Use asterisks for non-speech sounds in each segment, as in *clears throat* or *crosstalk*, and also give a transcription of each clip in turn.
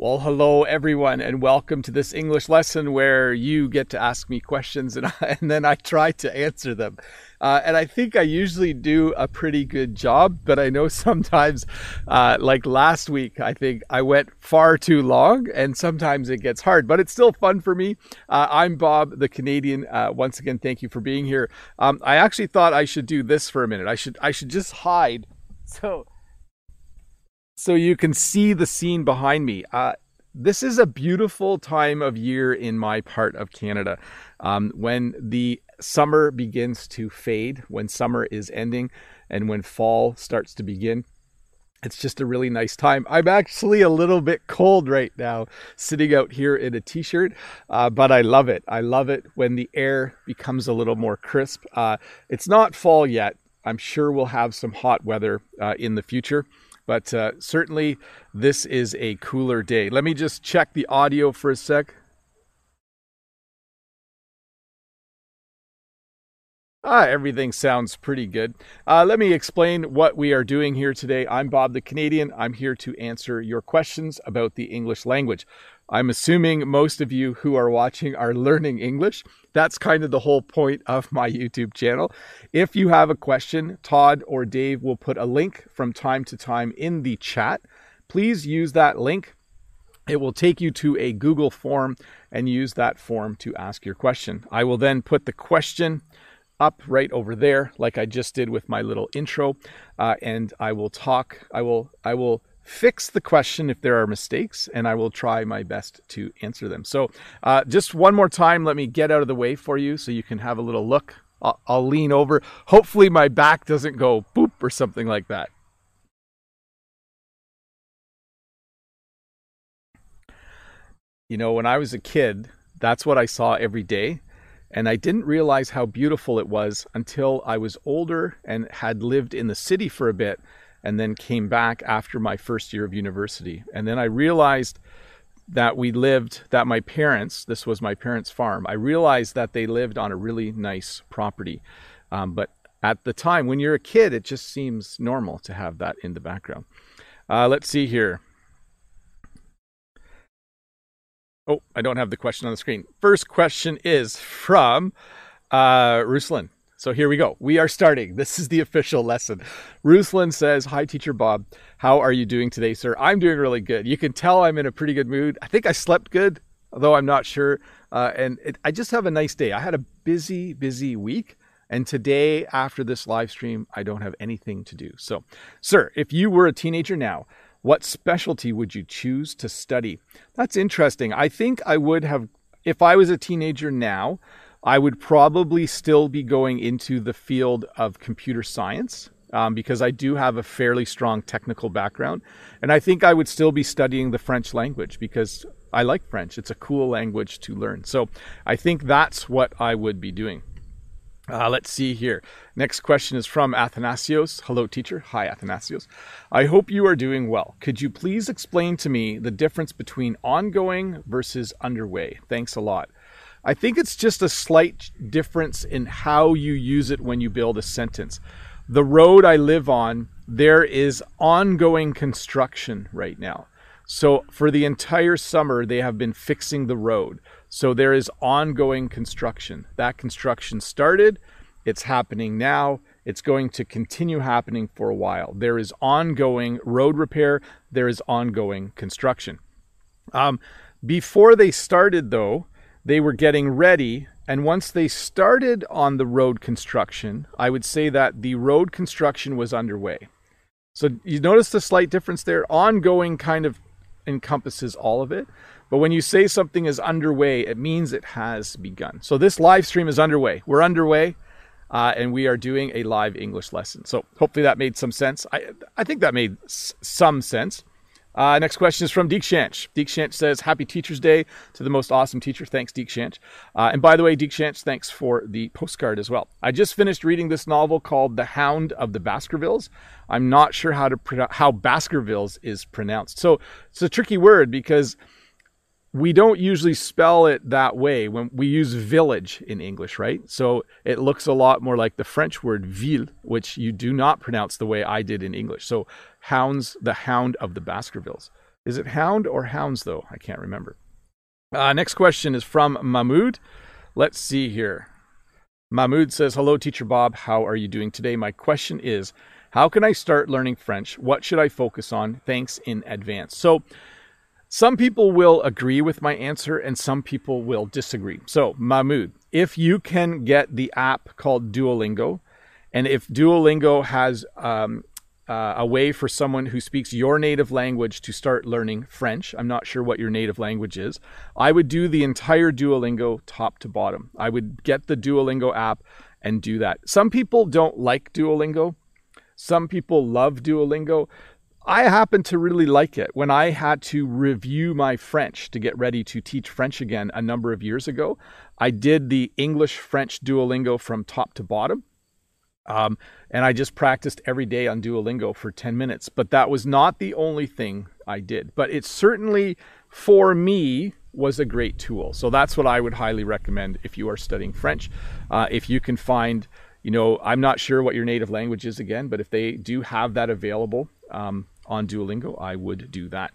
Well, hello everyone, and welcome to this English lesson where you get to ask me questions and, *laughs* I, and then I try to answer them. Uh, and I think I usually do a pretty good job, but I know *laughs* sometimes, uh, like last week, I think I went far too long, and sometimes it gets hard, but it's still fun for me. Uh, I'm Bob, the Canadian. Uh, once again, thank you for being here. Um, I actually thought I should do this for a minute. I should I should just hide. *laughs* So so you can see the scene behind me. Uh, this is a beautiful time of year in my part of Canada. Um, when the summer begins to fade, when summer is ending, and when fall starts to begin. It's just a really nice time. I'm actually a little bit cold right now, sitting out here in a t shirt, uh, but I love it. I love it when the air becomes a little more crisp. Uh, it's not fall yet. I'm sure we'll have some hot weather uh, in the future. But uh, certainly, this is a cooler day. Let me just check the audio for a sec. Ah, everything sounds pretty good. Uh, let me explain what we are doing here today. I'm Bob the Canadian. I'm here to answer your questions about the English language. I'm assuming most of you who are watching are learning English. That's kind of the whole point of my YouTube channel. If you have a question, Todd or Dave will put a link from time to time in the chat. Please use that link. It will take you to a Google form and use that form to ask your question. I will then put the question up right over there, like I just did with my little intro, uh, and I will talk. I will. I will fix the question if there are mistakes, and I will try my best to answer them. So, uh, just one more time, let me get out of the way for you so you can have a little look. I'll, I'll lean over. Hopefully, my back doesn't go boop or something like that. You know, when I was a kid, that's what I saw every day. And I didn't realize how beautiful it was until I was older and had lived in the city for a bit and then came back after my first year of university. And then I realized that we lived, that my parents, this was my parents' farm, I realized that they lived on a really nice property. Um, but at the time, when you're a kid, it just seems normal to have that in the background. Uh, let's see here. Oh, I don't have the question on the screen. First question is from uh, Ruslan. So here we go. We are starting. This is the official lesson. Ruslan says, Hi, Teacher Bob. How are you doing today, sir? I'm doing really good. You can tell I'm in a pretty good mood. I think I slept good, although I'm not sure. Uh, and it, I just have a nice day. I had a busy, busy week. And today, after this live stream, I don't have anything to do. So, sir, if you were a teenager now, what specialty would you choose to study? That's interesting. I think I would have, if I was a teenager now, I would probably still be going into the field of computer science um, because I do have a fairly strong technical background. And I think I would still be studying the French language because I like French. It's a cool language to learn. So I think that's what I would be doing. Uh, let's see here. Next question is from Athanasios. Hello, teacher. Hi, Athanasios. I hope you are doing well. Could you please explain to me the difference between ongoing versus underway? Thanks a lot. I think it's just a slight difference in how you use it when you build a sentence. The road I live on, there is ongoing construction right now. So for the entire summer, they have been fixing the road. So there is ongoing construction. That construction started, it's happening now, it's going to continue happening for a while. There is ongoing road repair, there is ongoing construction. Um, before they started, though, they were getting ready. And once they started on the road construction, I would say that the road construction was underway. So you notice the slight difference there? Ongoing kind of encompasses all of it. But when you say something is underway, it means it has begun. So this live stream is underway. We're underway. Uh, and we are doing a live English lesson. So hopefully that made some sense. I, I think that made s- some sense. Uh, next question is from Deekshanch. Deekshanch says, Happy Teacher's Day to the most awesome teacher. Thanks, Deekshanch. Uh, and by the way, Deekshanch, thanks for the postcard as well. I just finished reading this novel called The Hound of the Baskervilles. I'm not sure how to how Baskervilles is pronounced. So it's a tricky word because we don't usually spell it that way when we use village in English, right? So it looks a lot more like the French word ville, which you do not pronounce the way I did in English. So hounds, the hound of the Baskervilles. Is it hound or hounds, though? I can't remember. Uh, next question is from Mahmoud. Let's see here. Mahmoud says, Hello, Teacher Bob. How are you doing today? My question is, how can I start learning French? What should I focus on? Thanks in advance. So, some people will agree with my answer and some people will disagree. So, Mahmoud, if you can get the app called Duolingo, and if Duolingo has um, uh, a way for someone who speaks your native language to start learning French, I'm not sure what your native language is, I would do the entire Duolingo top to bottom. I would get the Duolingo app and do that. Some people don't like Duolingo. Some people love Duolingo. I happen to really like it. When I had to review my French to get ready to teach French again a number of years ago, I did the English French Duolingo from top to bottom. Um, and I just practiced every day on Duolingo for 10 minutes. But that was not the only thing I did. But it certainly, for me, was a great tool. So that's what I would highly recommend if you are studying French. Uh, if you can find, you know, I'm not sure what your native language is again, but if they do have that available, um, on Duolingo, I would do that.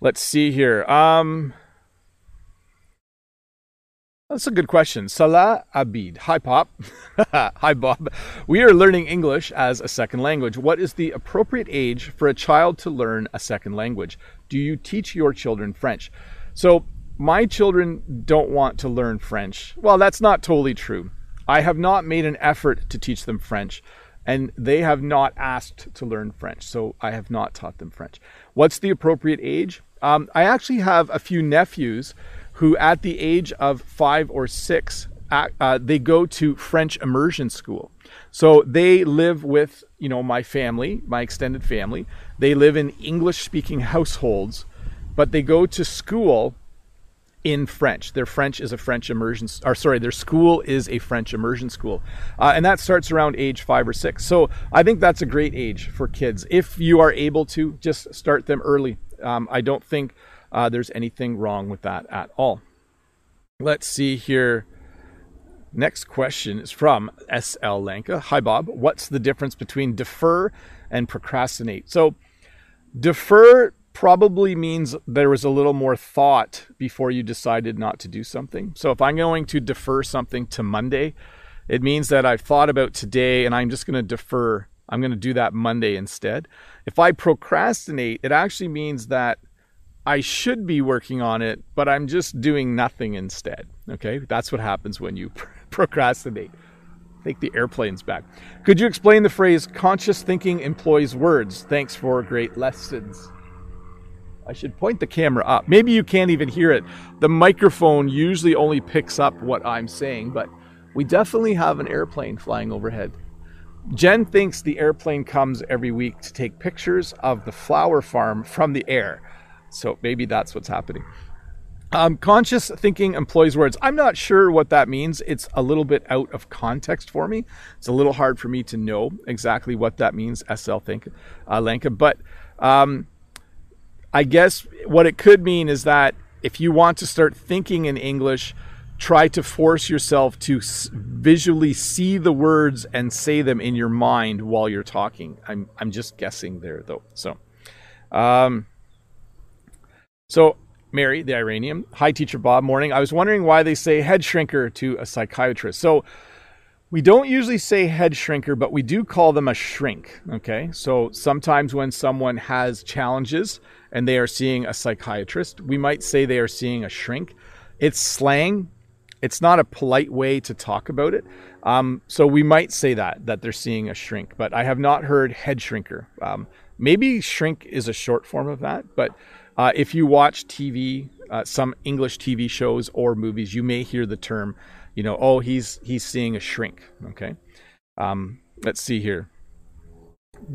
Let's see here. Um, that's a good question. Salah Abid. Hi, Pop. *laughs* Hi, Bob. We are learning English as a second language. What is the appropriate age for a child to learn a second language? Do you teach your children French? So, my children don't want to learn French. Well, that's not totally true. I have not made an effort to teach them French and they have not asked to learn French. So I have not taught them French. What's the appropriate age? Um, I actually have a few nephews who, at the age of five or six, uh, they go to French immersion school. So they live with, you know, my family, my extended family. They live in English speaking households, but they go to school in French. Their French is a French immersion, or sorry, their school is a French immersion school. Uh, and that starts around age five or six. So I think that's a great age for kids. If you are able to, just start them early. Um, I don't think uh, there's anything wrong with that at all. Let's see here. Next question is from SL Lanka. Hi, Bob. What's the difference between defer and procrastinate? So, defer probably means there was a little more thought before you decided not to do something. So if I'm going to defer something to Monday, it means that I've thought about today and I'm just going to defer. I'm going to do that Monday instead. If I procrastinate, it actually means that I should be working on it, but I'm just doing nothing instead. Okay? That's what happens when you *laughs* procrastinate. Think the airplane's back. Could you explain the phrase conscious thinking employs words? Thanks for great lessons. I should point the camera up. Maybe you can't even hear it. The microphone usually only picks up what I'm saying, but we definitely have an airplane flying overhead. Jen thinks the airplane comes every week to take pictures of the flower farm from the air. So maybe that's what's happening. Um, conscious thinking employs words. I'm not sure what that means. It's a little bit out of context for me. It's a little hard for me to know exactly what that means, SL think, uh, Lanka. But um, I guess what it could mean is that if you want to start thinking in English, try to force yourself to visually see the words and say them in your mind while you're talking. I'm I'm just guessing there though. So, um, so Mary, the Iranian, hi teacher Bob, morning. I was wondering why they say head shrinker to a psychiatrist. So we don't usually say head shrinker, but we do call them a shrink. Okay. So sometimes when someone has challenges and they are seeing a psychiatrist, we might say they are seeing a shrink. It's slang. It's not a polite way to talk about it. Um, so we might say that, that they're seeing a shrink, but I have not heard head shrinker. Um, maybe shrink is a short form of that, but uh, if you watch TV, uh, some English TV shows or movies, you may hear the term you know, oh, he's he's seeing a shrink. Okay, um, let's see here.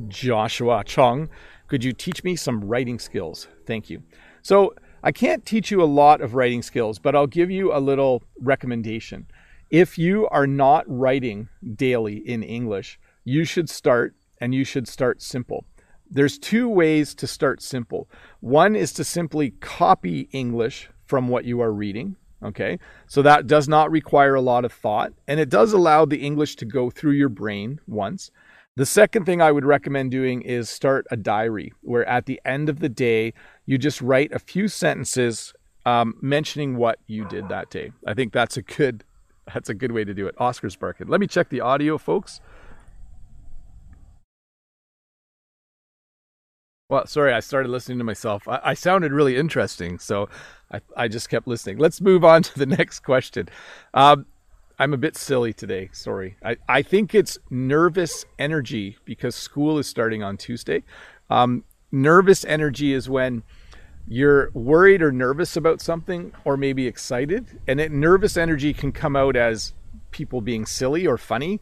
Joshua Chung, could you teach me some writing skills? Thank you. So I can't teach you a lot of writing skills, but I'll give you a little recommendation. If you are not writing daily in English, you should start and you should start simple. There's two ways to start simple. One is to simply copy English from what you are reading. Okay, so that does not require a lot of thought and it does allow the English to go through your brain once. The second thing I would recommend doing is start a diary where at the end of the day, you just write a few sentences um, mentioning what you did that day. I think that's a good that's a good way to do it. Oscar's barking. Let me check the audio, folks. Well, sorry, I started listening to myself. I, I sounded really interesting, so I, I, just kept listening. Let's move on *laughs* to the next question. Um, I'm a bit silly today. Sorry. I, I think it's nervous energy because school is starting on Tuesday. Um, nervous energy is when you're worried or nervous about something or maybe excited. And nervous energy can come out as people being silly or funny.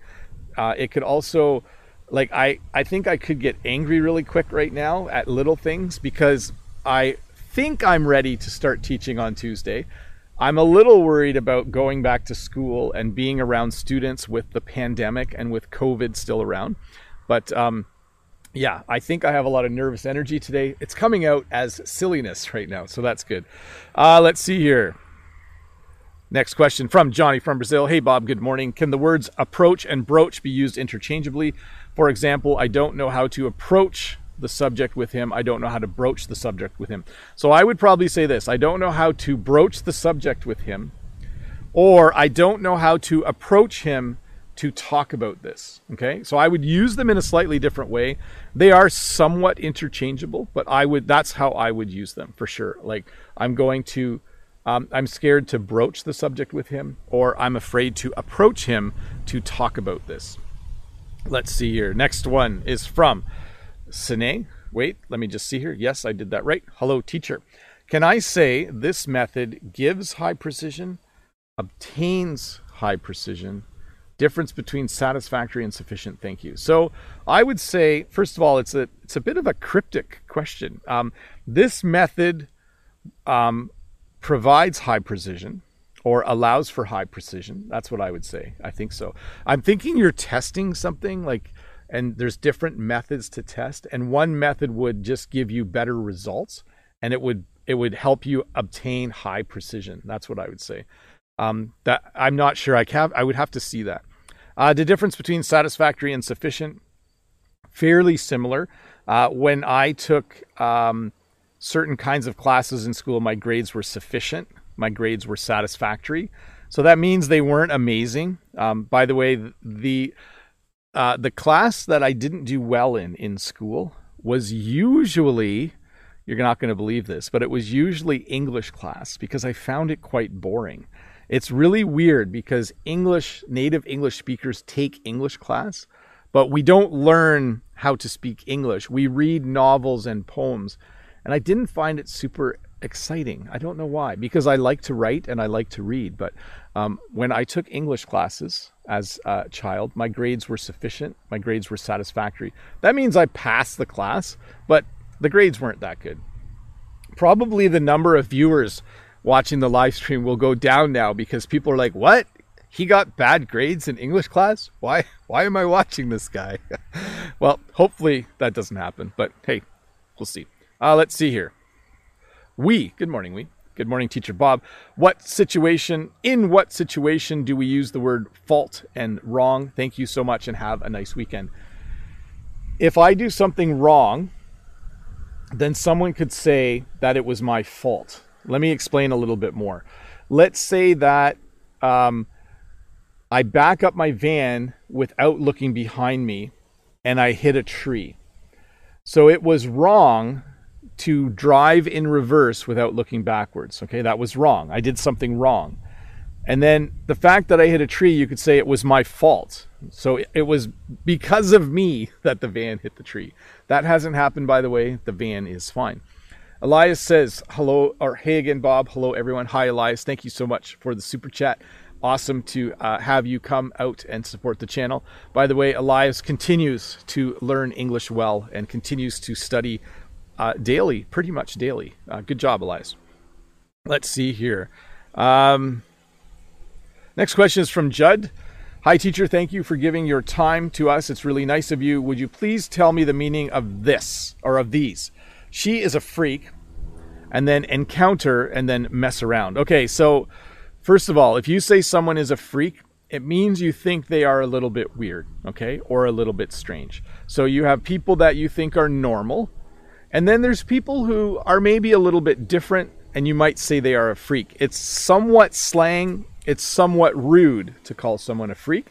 Uh, it could also like I I think I could get angry really quick right now at little things because I think I'm ready to start teaching on Tuesday. I'm a little worried about going back to school and being around students with the pandemic and with COVID still around. But um, yeah, I think I have a lot of nervous energy today. It's coming out as silliness right now, so that's good. Uh, let's see here. Next question from Johnny from Brazil. Hey, Bob, good morning. Can the words approach and broach be used interchangeably? For example, I don't know how to approach the subject with him. I don't know how to broach the subject with him. So I would probably say this I don't know how to broach the subject with him, or I don't know how to approach him to talk about this. Okay. So I would use them in a slightly different way. They are somewhat interchangeable, but I would, that's how I would use them for sure. Like I'm going to, um, I'm scared to broach the subject with him, or I'm afraid to approach him to talk about this. Let's see here. Next one is from Sine. Wait, let me just see here. Yes, I did that right. Hello, teacher. Can I say this method gives high precision, obtains high precision, difference between satisfactory and sufficient? Thank you. So I would say, first of all, it's a it's a bit of a cryptic question. Um, this method um, provides high precision or allows for high precision. That's what I would say. I think so. I'm thinking you're testing something like, and there's different methods to test, and one method would just give you better results, and it would it would help you obtain high precision. That's what I would say. Um, that I'm not sure. I have I would have to see that. Uh, the difference between satisfactory and sufficient, fairly similar. Uh, when I took um, certain kinds of classes in school, my grades were sufficient my grades were satisfactory. So that means they weren't amazing. Um, by the way, the uh, the class that I didn't do well in in school was usually you're not going to believe this, but it was usually English class because I found it quite boring. It's really weird because English native English speakers take English class, but we don't learn how to speak English. We read novels and poems, and I didn't find it super exciting. I don't know why, because I like to write and I like to read. But um, when I took English classes as a child, my grades were sufficient, my grades were satisfactory. That means I passed the class, but the grades weren't that good. Probably the number of viewers watching the live stream will go down now because people are like, what? He got bad grades in English class? Why why am I watching this guy? *laughs* well, hopefully that doesn't happen, but hey, we'll see. Uh, let's see here. We, good morning, we. Good morning, Teacher Bob. What situation, in what situation do we use the word fault and wrong? Thank you so much and have a nice weekend. If I do something wrong, then someone could say that it was my fault. Let me explain a little bit more. Let's say that um, I back up my van without looking behind me and I hit a tree. So it was wrong to drive in reverse without looking backwards. Okay, that was wrong. I did something wrong. And then the fact that I hit a tree, you could say it was my fault. So it was because of me *laughs* that the van hit the tree. That hasn't happened, by the way. The van is fine. Elias says, hello, or hey again, Bob. Hello, everyone. Hi, Elias. Thank you so much for the super chat. Awesome to uh, have you come out and support the channel. By the way, Elias continues to learn English well and continues to study uh, daily, pretty much daily. Uh, good job, Elias. Let's see here. Um, next question is from Judd. Hi, teacher. Thank you for giving your time to us. It's really nice of you. Would you please tell me the meaning of this or of these? She is a freak, and then encounter, and then mess around. Okay, so first of all, if you say someone is a freak, it means you think they are a little bit weird, okay, or a little bit strange. So you have people that you think are normal, And then there's people who are maybe a little bit different, and you might say they are a freak. It's somewhat slang, it's somewhat rude to call someone a freak,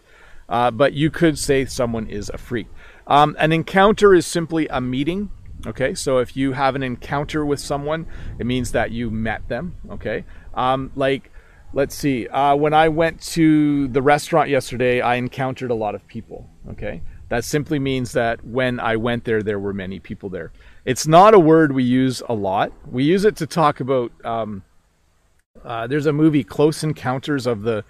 uh, but you could say someone is a freak. Um, an encounter is simply a meeting. Okay, so if you have an encounter with someone, it means that you met them. Okay, um, like let's see, uh, when I went to the restaurant yesterday, I encountered a lot of people. Okay, that simply means that when I went there, there were many people there. It's not a word we use a lot. We use it to talk about. Um, uh, there's a movie, Close Encounters of the,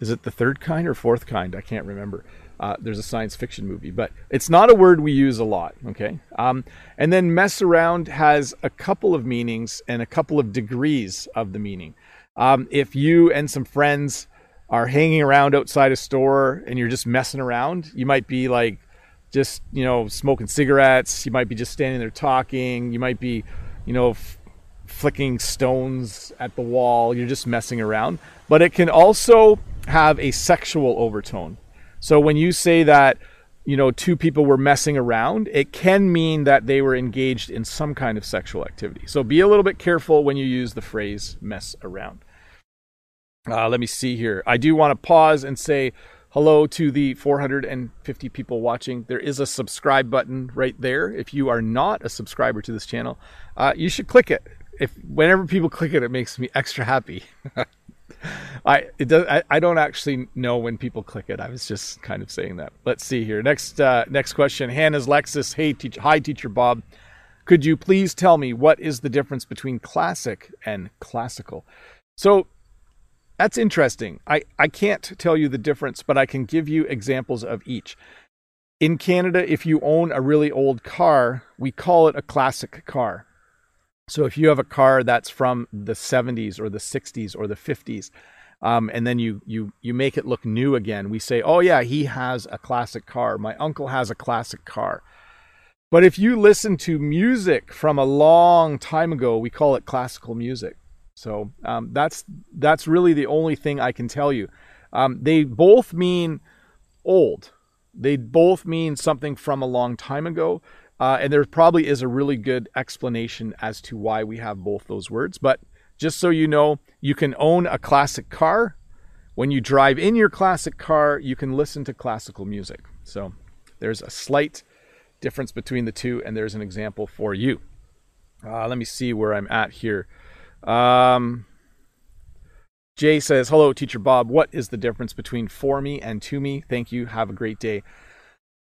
is it the third kind or fourth kind? I can't remember. Uh, there's a science fiction movie, but it's not a word we use a lot. Okay. Um, and then mess around has a couple of meanings and a couple of degrees of the meaning. Um, if you and some friends are hanging around outside a store and you're just messing around, you might be like just, you know, smoking cigarettes. You might be just standing there talking. You might be, you know, f- flicking stones at the wall. You're just messing around. But it can also have a sexual overtone. So when you say that, you know, two people were messing around, it can mean that they were engaged in some kind of sexual activity. So be a little bit careful when you use the phrase mess around. Uh, let me see here. I do want to pause and say hello to the 450 people watching. There is a subscribe button right there. If you are not a subscriber to this channel, uh, you should click it. If whenever people click it, it makes me *laughs* extra happy. *laughs* I it does. I, I don't actually know when people click it. I was just kind of saying that. Let's see here. Next uh, next question. Hannah's Lexus. Hey, teacher. Hi, teacher Bob. Could you please tell me what is the difference between classic and classical? So that's interesting. I, I can't tell you the difference, but I can give you examples of each. In Canada, if you own a really old car, we call it a classic car. So if you have a car that's from the 70s or the 60s or the 50s, um, and then you you you make it look new again, we say, "Oh yeah, he has a classic car. My uncle has a classic car." But if you listen to music from a long time ago, we call it classical music. So um, that's that's really the only thing I can tell you. Um, they both mean old. They both mean something from a long time ago. Uh, and there probably is a really good explanation as to why we have both those words. But just so you know, you can own a classic car. When you drive in your classic car, you can listen to classical music. So there's a slight difference between the two, and there's an example for you. Uh, let me see where I'm at here. Um, Jay says, Hello, Teacher Bob. What is the difference between for me and to me? Thank you. Have a great day.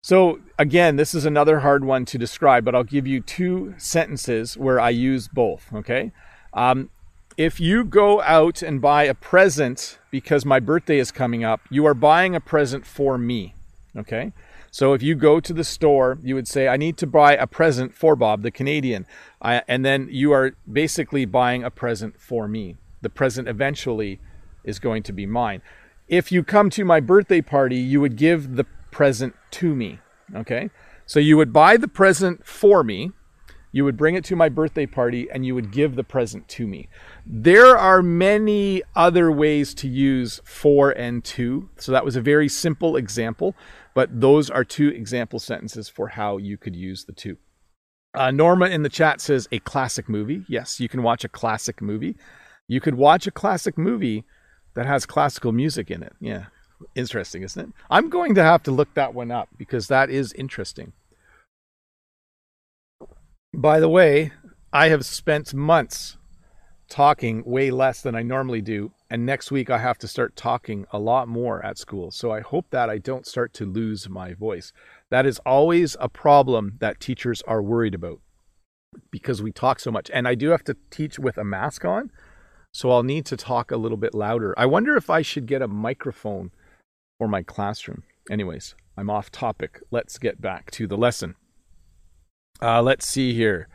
So, again, this is another hard one to describe, but I'll give you two sentences where I use both, okay? Um, if you go out and buy a present because my birthday is coming up, you are buying a present for me, okay? So if you go to the store, you would say, I need to buy a present for Bob, the Canadian. I, and then you are basically buying a present for me. The present eventually is going to be mine. If you come to my birthday party, you would give the present to me. Okay? So you would buy the present for me, you would bring it to my birthday party, and you would give the present to me. There are many other ways to use for and to. So that was a very simple example, but those are two example sentences for how you could use the two. Uh, Norma in the chat says a classic movie. Yes, you can watch a classic movie. You could watch a classic movie that has classical music in it. Yeah, interesting, isn't it? I'm going to have to look that one up because that is interesting. By the way, I have spent months talking way less than I normally do, and next week I have to start talking a lot more at school. So I hope that I don't start to lose my voice. That is always a problem that teachers are worried about because we talk so much. And I do have to teach with a mask on, so I'll need to talk a little bit louder. I wonder if I should get a microphone for my classroom. Anyways, I'm off topic. Let's get back to the lesson. Uh, let's see here.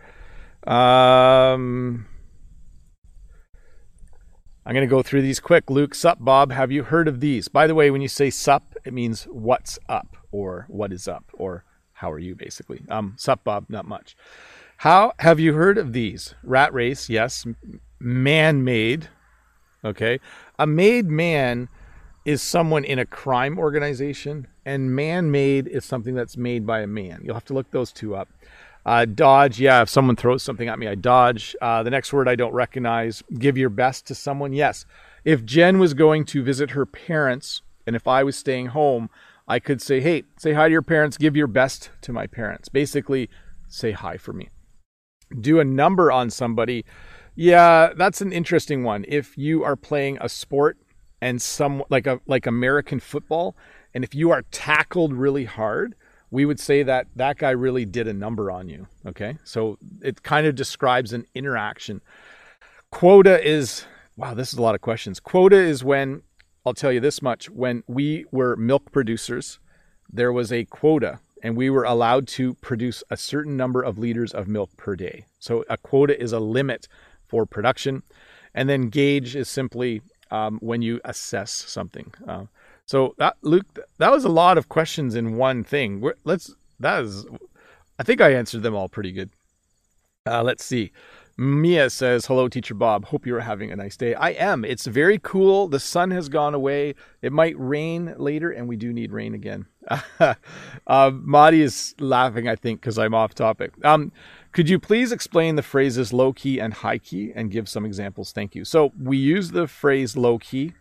Um, I'm going to go through these quick. Luke, sup, Bob. Have you heard of these? By the way, when you say sup, it means what's up or what is up or how are you, basically. Um, sup, Bob, not much. How have you heard of these? Rat race, yes. Man made, okay. A made man is someone in a crime organization, and man made is something that's made by a man. You'll have to look those two up. Uh, dodge, yeah, if someone throws something at me, I dodge. Uh, the next word I don't recognize, give your best to someone, yes. If Jen was going to visit her parents and if I was staying home, I could say, hey, say hi to your parents, give your best to my parents. Basically, say hi for me. Do a number on somebody. Yeah, that's an interesting one. If you are playing a sport and some like a like American football, and if you are tackled really hard, we would say that that guy really did a number on you. Okay, so it kind of describes an interaction. Quota is wow, this is a lot of questions. Quota is when I'll tell you this much: when we were milk producers, there was a quota and we were allowed to produce a certain number of liters of milk per day. So a quota is a limit for production. And then gauge is simply um, when you assess something. Uh, so that Luke, that was a lot of questions in one thing. We're, let's that is, I think I answered them all pretty good. Uh, let's see. Mia says, Hello, Teacher Bob. Hope you're having a nice day. I am. It's very cool. The sun has gone away. It might rain later, and we do need rain again. *laughs* uh, Madi is laughing, I think, because I'm off topic. Um, could you please explain the phrases low key and high key and give some examples? Thank you. So we use the phrase low key.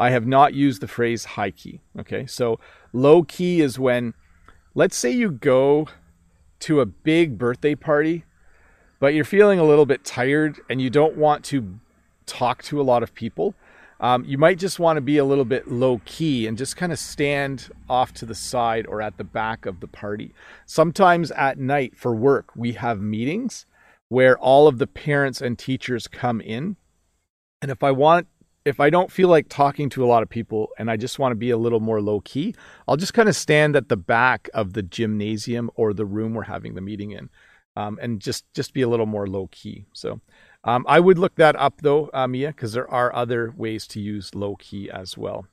I have not used the phrase high key. Okay. So low key is when, let's say you go to a big birthday party but you're feeling a little bit tired and you don't want to talk to a lot of people, um, you might just want to be a little bit low key and just kind of stand off to the side or at the back of the party. Sometimes at night for work, we have meetings where all of the parents and teachers come in. And if I want, if I don't feel like talking to a lot of people and I just want to be a little more low key, I'll just kind of stand at the back of the gymnasium or the room we're having the meeting in um, and just just be a little more low key. So um, I would look that up though, uh, Mia, because there are other ways to use low key as well.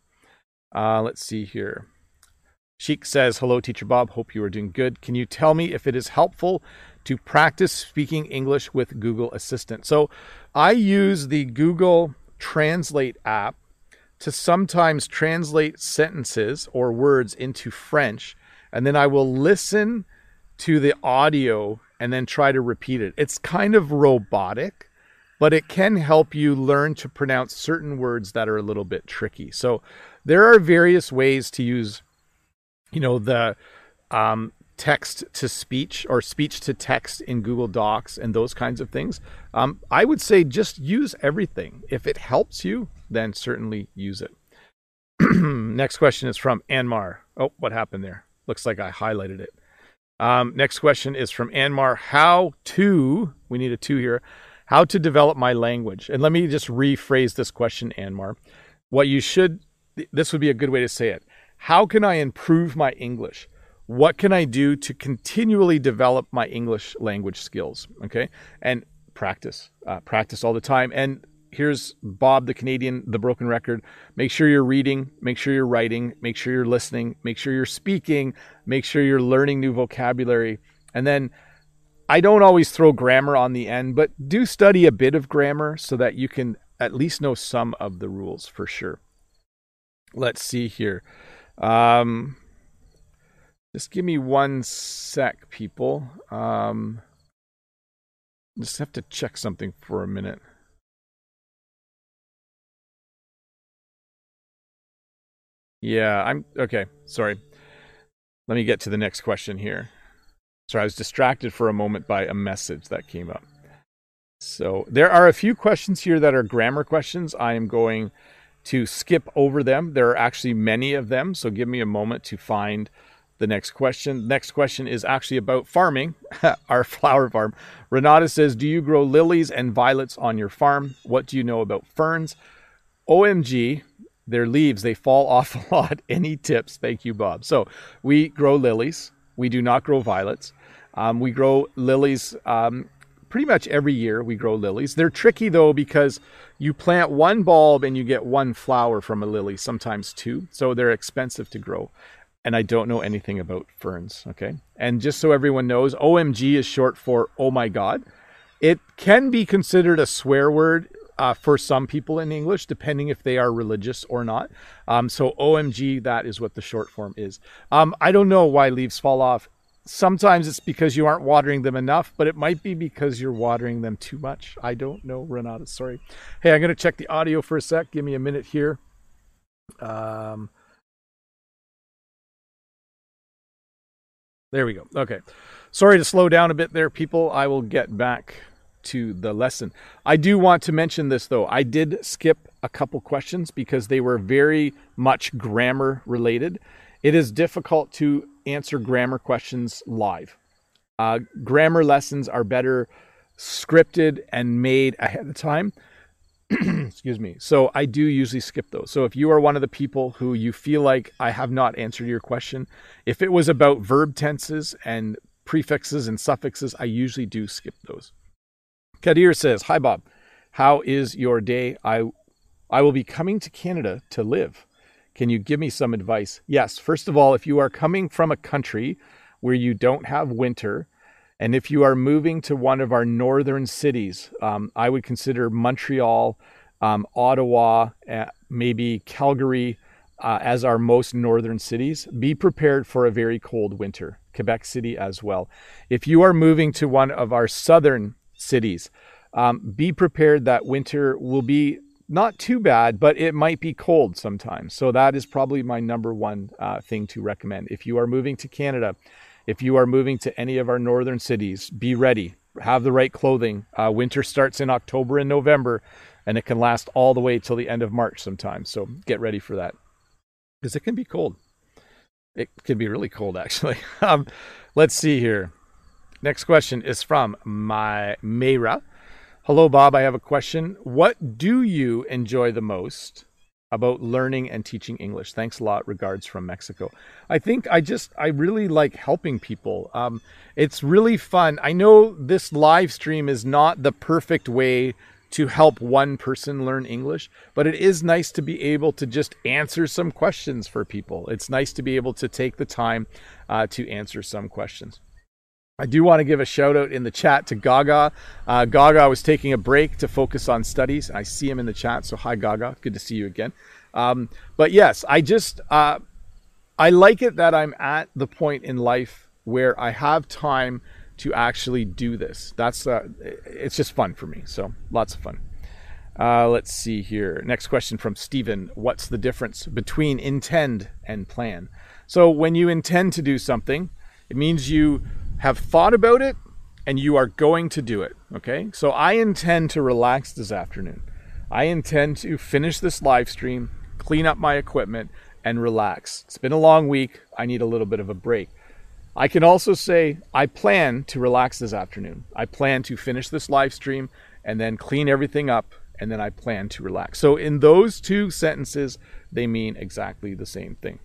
Uh, let's see here. Sheik says, Hello, Teacher Bob. Hope you are doing good. Can you tell me if it is helpful to practice speaking English with Google Assistant? So I use the Google Translate app to sometimes translate sentences or words into French, and then I will listen to the audio and then try to repeat it. It's kind of robotic, but it can help you learn to pronounce certain words that are a little bit tricky. So there are various ways to use, you know, the um, text to speech or speech to text in Google Docs and those kinds of things. Um, I would say just use everything. If it helps you, then certainly use it. *clears throat* Next question is from Anmar. Oh, what happened there? Looks like I highlighted it. Um, next question is from Anmar. How to, we need a two here, how to develop my language. And let me just rephrase this question, Anmar. What you should, this would be a good way to say it. How can I improve my English? What can I do to continually develop my English language skills? Okay. And practice, uh, practice all the time. And here's Bob the Canadian, the broken record. Make sure you're reading, make sure you're writing, make sure you're listening, make sure you're speaking, make sure you're learning new vocabulary. And then I don't always throw grammar on the end, but do study a bit of grammar so that you can at least know some of the rules for sure. Let's see here. Um, just give me one sec, people. Um, just have to check something for a minute. Yeah, I'm okay. Sorry. Let me get to the next question here. Sorry, I was distracted for a moment by a message that came up. So there are a few questions here that are grammar questions. I am going to skip over them. There are actually many of them, so give me a moment to find the next question. Next question is actually about farming, *laughs* our flower farm. Renata says, Do you grow lilies and violets on your farm? What do you know about ferns? OMG, their leaves they fall off *laughs* a lot any tips thank you bob so we grow lilies we do not grow violets um, we grow lilies um, pretty much every year we grow lilies they're tricky though because you plant one bulb and you get one flower from a lily sometimes two so they're expensive to grow and i don't know anything about ferns okay and just so everyone knows omg is short for oh my god it can be considered a swear word uh, for some people in English, depending if they are religious or not. Um, so OMG, that is what the short form is. Um, I don't know why leaves fall off. sometimes it's because you aren't watering them enough, but it might be because you're watering them too much. I don't know, Renata. Sorry. Hey, I'm going to check the audio for a sec. Give me a minute here. Um, there we go. Okay. Sorry to slow down a bit there, people. I will get back to the lesson. I do want to mention this though. I did skip a couple questions because they were very much grammar related. It is difficult to answer grammar questions live. Uh, grammar lessons are better scripted and made ahead of time. *clears throat* Excuse me. So I do usually skip those. So if you are one of the people who you feel like I have not answered your question, if it was about verb tenses and prefixes and suffixes, I usually do skip those. Kadir says, Hi, Bob. How is your day? I, I will be coming to Canada to live. Can you give me some advice? Yes. First of all, if you are coming from a country where you don't have winter, and if you are moving to one of our northern cities, um, I would consider Montreal, um, Ottawa, uh, maybe Calgary uh, as our most northern cities. Be prepared for a very cold winter. Quebec City as well. If you are moving to one of our southern cities. Um, be prepared that winter will be not too bad, but it might be cold sometimes. So that is probably my number one uh, thing to recommend. If you are moving to Canada, if you are moving to any of our northern cities, be ready. Have the right clothing. Uh, winter starts in October and November, and it can last all the way till the end of March sometimes. So get ready for that because it can be cold. It can be really cold, actually. *laughs* um, let's see here. Next question is from my Mayra. Hello, Bob. I have a question. What do you enjoy the most about learning and teaching English? Thanks a lot. Regards from Mexico. I think I just, I really like helping people. Um, it's really fun. I know this live stream is not the perfect way to help one person learn English, but it is nice to be able to just answer some questions for people. It's nice to be able to take the time uh, to answer some questions. I do want to give a shout out in the chat to Gaga. Uh, Gaga was taking a break to focus on studies. I see him in the chat, so hi Gaga, good to see you again. Um, but yes, I just uh, I like it that I'm at the point in life where I have time to actually do this. That's uh, it's just fun for me. So lots of fun. Uh, let's see here. Next question from Stephen. What's the difference between intend and plan? So when you intend to do something, it means you have thought about it and you are going to do it. Okay. So I intend to relax this afternoon. I intend to finish this live stream, clean up my equipment, and relax. It's been a long week. I need a little bit of a break. I can also say I plan to relax this afternoon. I plan to finish this live stream and then clean everything up, and then I plan to relax. So, in those two sentences, they mean exactly the same thing.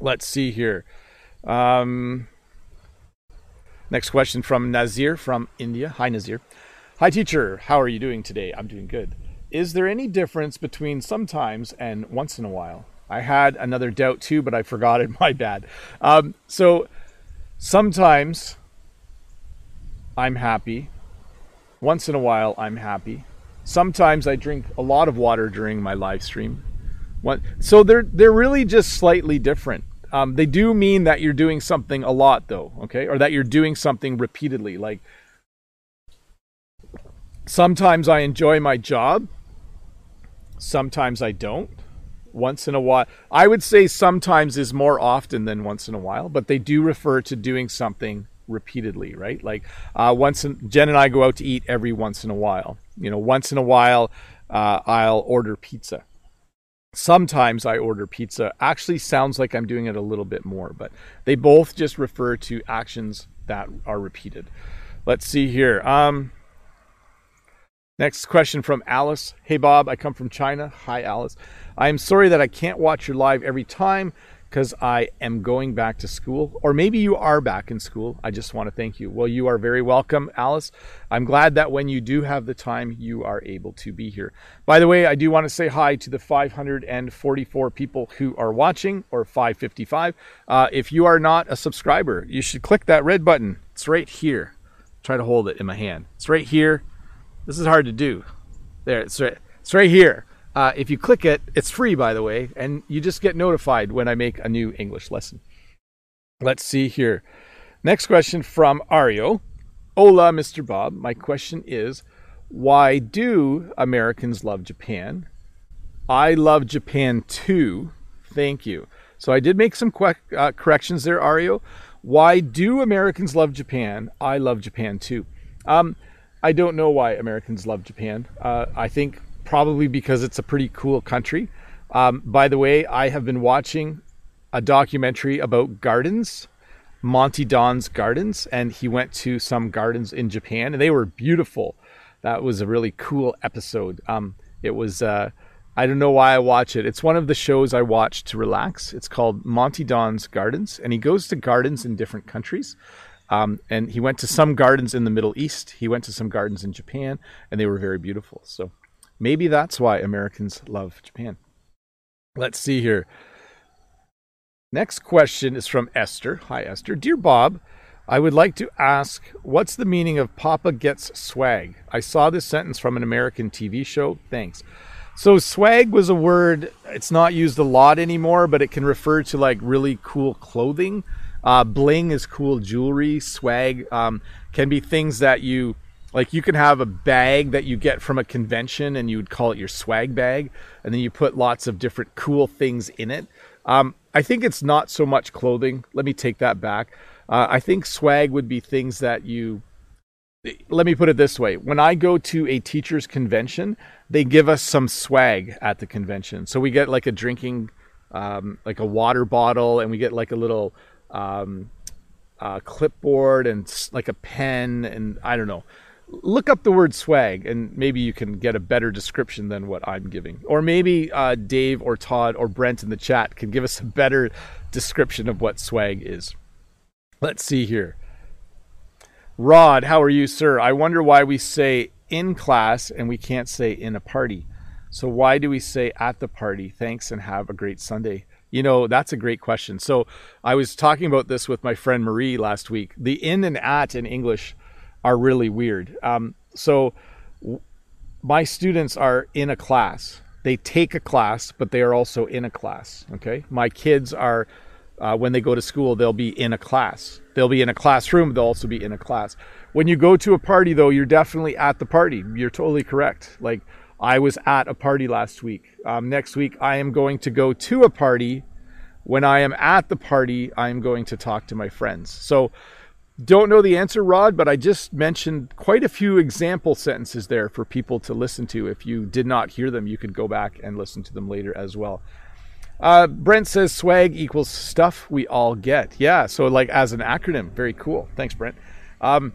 Let's see here. Um, Next question from Nazir from India. Hi, Nazir. Hi, teacher. How are you doing today? I'm doing good. Is there any difference between sometimes and once in a while? I had another doubt too, but I forgot it. *laughs* My bad. Um, so sometimes I'm happy. Once in a while, I'm happy. Sometimes I drink a lot of water during my live stream. So they're they're really just slightly different. Um, they do mean that you're doing something a lot, though, okay? Or that you're doing something repeatedly. Like, sometimes I enjoy my job, sometimes I don't. Once in a while, I would say sometimes is more often than once in a while, but they do refer to doing something repeatedly, right? Like uh, once in, Jen and I go out to eat every once in a while. You know, once in a while, uh, I'll order pizza sometimes I order pizza actually sounds like I'm doing it a little bit more, but they both just refer to actions that are repeated. Let's see here. Um, next question from Alice. Hey Bob, I come from China. Hi Alice. I am sorry that I can't watch your live every time because I am going back to school, or maybe you are back in school. I just want to thank you. Well, you are very welcome, Alice. I'm glad that when you do have the time, you are able to be here. By the way, I do want to say hi to the 544 people who are watching, or 555. Uh, if you are not a subscriber, you should click that red button. It's right here. Try to hold it in my hand. It's right here. This is hard to do. There, it's right, it's right here. Uh, if you click it, it's free, by the way, and you just get notified when I make a new English lesson. Let's see here. Next question from Ario. Hola, Mr. Bob. My question is why do Americans love Japan? I love Japan too. Thank you. So I did make some que- uh, corrections there, Ario. Why do Americans love Japan? I love Japan too. Um, I don't know why Americans love Japan. Uh, I think probably because it's a pretty cool country. Um, by the way, I have been watching a documentary about gardens Monty Don's gardens, and he went to some gardens in Japan, and they were beautiful. That was a really cool episode. Um, it was. Uh, I don't know why I watch it. It's one of the shows I watch to relax. It's called Monty Don's Gardens, and he goes to gardens in different countries. Um, and he went to some gardens in the Middle East. He went to some gardens in Japan, and they were very beautiful. So maybe that's why Americans love Japan. Let's see here. Next question is from Esther. Hi, Esther. Dear Bob, I would like to ask what's the meaning of Papa gets swag? I saw this sentence from an American TV show. Thanks. So, swag was a word, it's not used a lot anymore, but it can refer to like really cool clothing. Uh, bling is cool jewelry. Swag um, can be things that you like. You can have a bag that you get from a convention and you would call it your swag bag, and then you put lots of different cool things in it. Um, I think it's not so much clothing. Let me take that back. Uh, I think swag would be things that you. Let me put it this way: when I go to a teachers' convention, they give us some swag at the convention. So we get like a drinking, um, like a water bottle, and we get like a little um, uh, clipboard and like a pen, and I don't know look up the word swag and maybe you can get a better description than what I'm giving. Or maybe uh, Dave or Todd or Brent in the chat can give us a better description of what swag is. Let's see here. Rod, how are you, sir? I wonder why we say in class and we can't say in a party. So, why do we say at the party? Thanks and have a great Sunday. You know, that's a great question. So, I was talking about this with my friend Marie last week. The in and at in English are really weird. Um, so w- my students are in a class. They take a class, but they are also in a class. Okay. My kids are, uh, when they go to school, they'll be in a class. They'll be in a classroom. They'll also be in a class. When you go to a party, though, you're definitely at the party. You're totally correct. Like I was at a party last week. Um, next week, I am going to go to a party. When I am at the party, I am going to talk to my friends. So don't know the answer, Rod, but I just mentioned quite a few example sentences there for people to listen to. If you did not hear them, you could go back and listen to them later as well. Uh, Brent says swag equals stuff we all get. Yeah, so like as an acronym, very cool. Thanks, Brent. Um,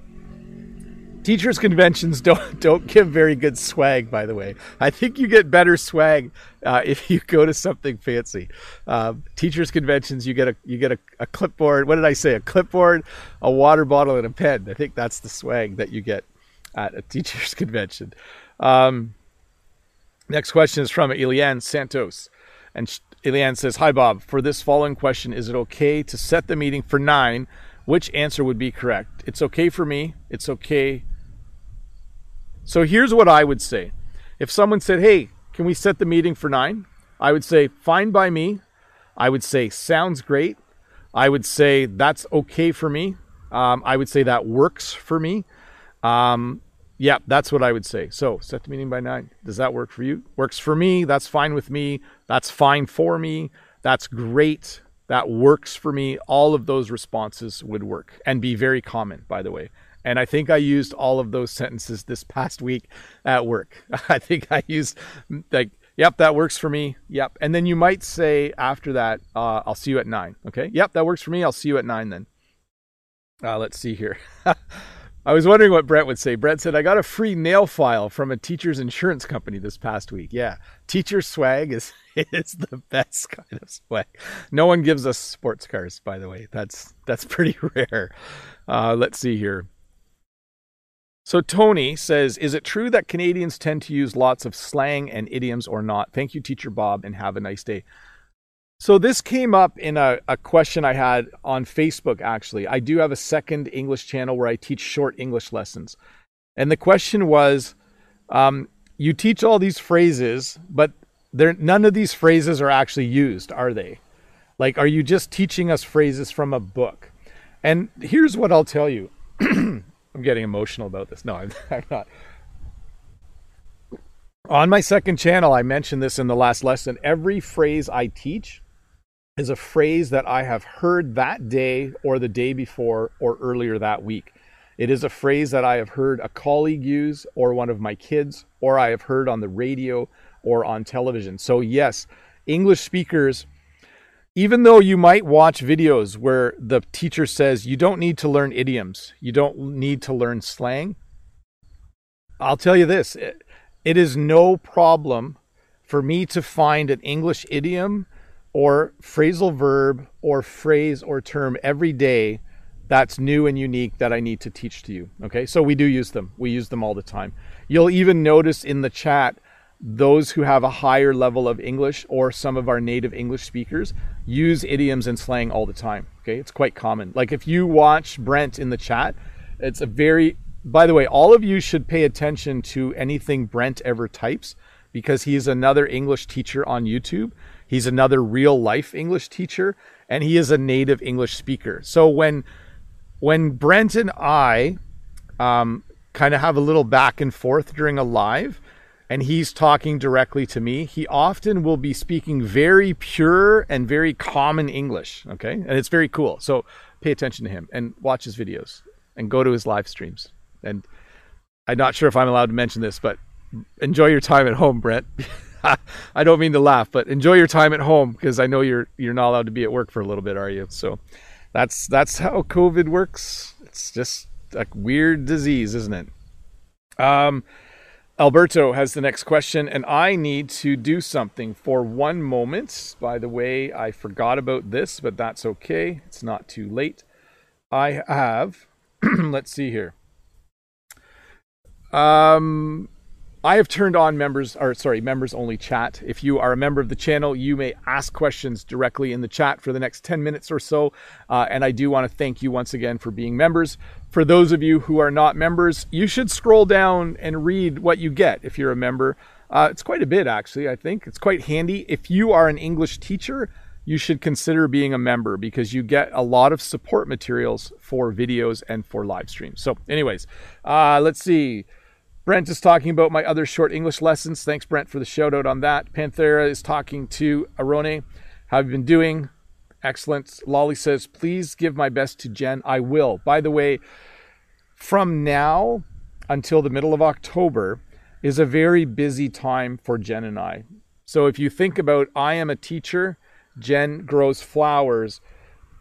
Teachers conventions don't *laughs* don't give very good swag, by the way. I think you get better swag uh, if you go to something fancy. Uh, teachers conventions, you get a you get a, a, clipboard. What did I say? A clipboard, a water bottle, and a pen. I think that's the swag that you get at a teachers *laughs* convention. Um, next question is from Eliane Santos, and Eliane says, "Hi Bob. For this following question, is it okay to set the meeting for nine? Which answer would be correct? It's okay for me. It's okay." So here's what I would say. If someone said, hey, can we set the meeting for nine? I would say, fine by me. I would say, sounds great. I would say, that's okay for me. Um, I would say, that works for me. Um, yeah, that's what I would say. So set the meeting by nine. Does that work for you? Works for me. That's fine with me. That's fine for me. That's great. That works for me. All of those responses would work and be very common, by the way. And I think I used all of those sentences this past week at work. *laughs* I think I used like, yep, that works for me. Yep. And then you might say after that, uh, I'll see you at nine. Okay. Yep, that works for me. I'll see you at nine then. Uh, let's see here. *laughs* I was wondering what Brett would say. Brett said, I got a free nail file from a teacher's insurance company this past week. Yeah. Teacher swag is, *laughs* is the best kind of swag. No one gives us sports cars, by the way. That's, that's pretty rare. Uh, let's see here. So Tony says, "Is it true that Canadians tend to use lots of slang and idioms or not?" Thank you, Teacher Bob, and have a nice day. So this came up in a, a question I had on Facebook. Actually, I do have a second English channel where I teach short English lessons, and the question was, um, "You teach all these phrases, but none of these phrases are actually used, are they? Like, are you just teaching us phrases from a book?" And here's what I'll tell you. *clears throat* I'm getting emotional about this. No, I'm, *laughs* I'm not. On my second channel, I mentioned this in the last lesson. Every phrase I teach is a phrase that I have heard that day or the day before or earlier that week. It is a phrase that I have heard a colleague use or one of my kids, or I have heard on the radio or on television. So, yes, English speakers, even though you might watch videos where the teacher says you don't need to learn idioms, you don't need to learn slang, I'll tell you this it, it is no problem for me to find an English idiom or phrasal verb or phrase or term every day that's new and unique that I need to teach to you. Okay, so we do use them. We use them all the time. You'll even notice in the chat those who have a higher level of English or some of our native English speakers use idioms and slang all the time. Okay, it's quite common. Like if you watch Brent in the chat, it's a very, by the way, all of you should pay attention to anything Brent ever types because he's another English teacher on YouTube. He's another real life English teacher and he is a native English speaker. So when when Brent and I um, kind of have a little back and forth during a live, and he's talking directly to me, he often will be speaking very pure and very common English. Okay. And it's very cool. So pay attention to him and watch his videos and go to his live streams. And I'm not sure if I'm allowed to mention this, but enjoy your time at home, Brent. *laughs* I don't mean to laugh, but enjoy your time at home because I know you're you're not allowed to be at work for a little bit, are you? So that's that's how COVID works. It's just a weird disease, isn't it? Um, Alberto has the next question, and I need to do something for one moment. By the way, I forgot about this, but that's okay. It's not too late. I have, *clears throat* let's see here. Um, I have turned on members, or sorry, members only chat. If you are a member of the channel, you may ask questions directly in the chat for the next 10 minutes or so. Uh, and I do want to thank you once again for being members. For those of you who are not members, you should scroll down and read what you get if you're a member. Uh, it's quite a bit, actually, I think. It's quite handy. If you are an English teacher, you should consider being a member because you get a lot of support materials for videos and for live streams. So, anyways, uh, let's see. Brent is talking about my other short English lessons. Thanks, Brent, for the shout out on that. Panthera is talking to Arone. How have you been doing? Excellent. Lolly says, please give my best to Jen. I will. By the way, from now until the middle of October is a very busy time for Jen and I. So if you think about I am a teacher, Jen grows flowers,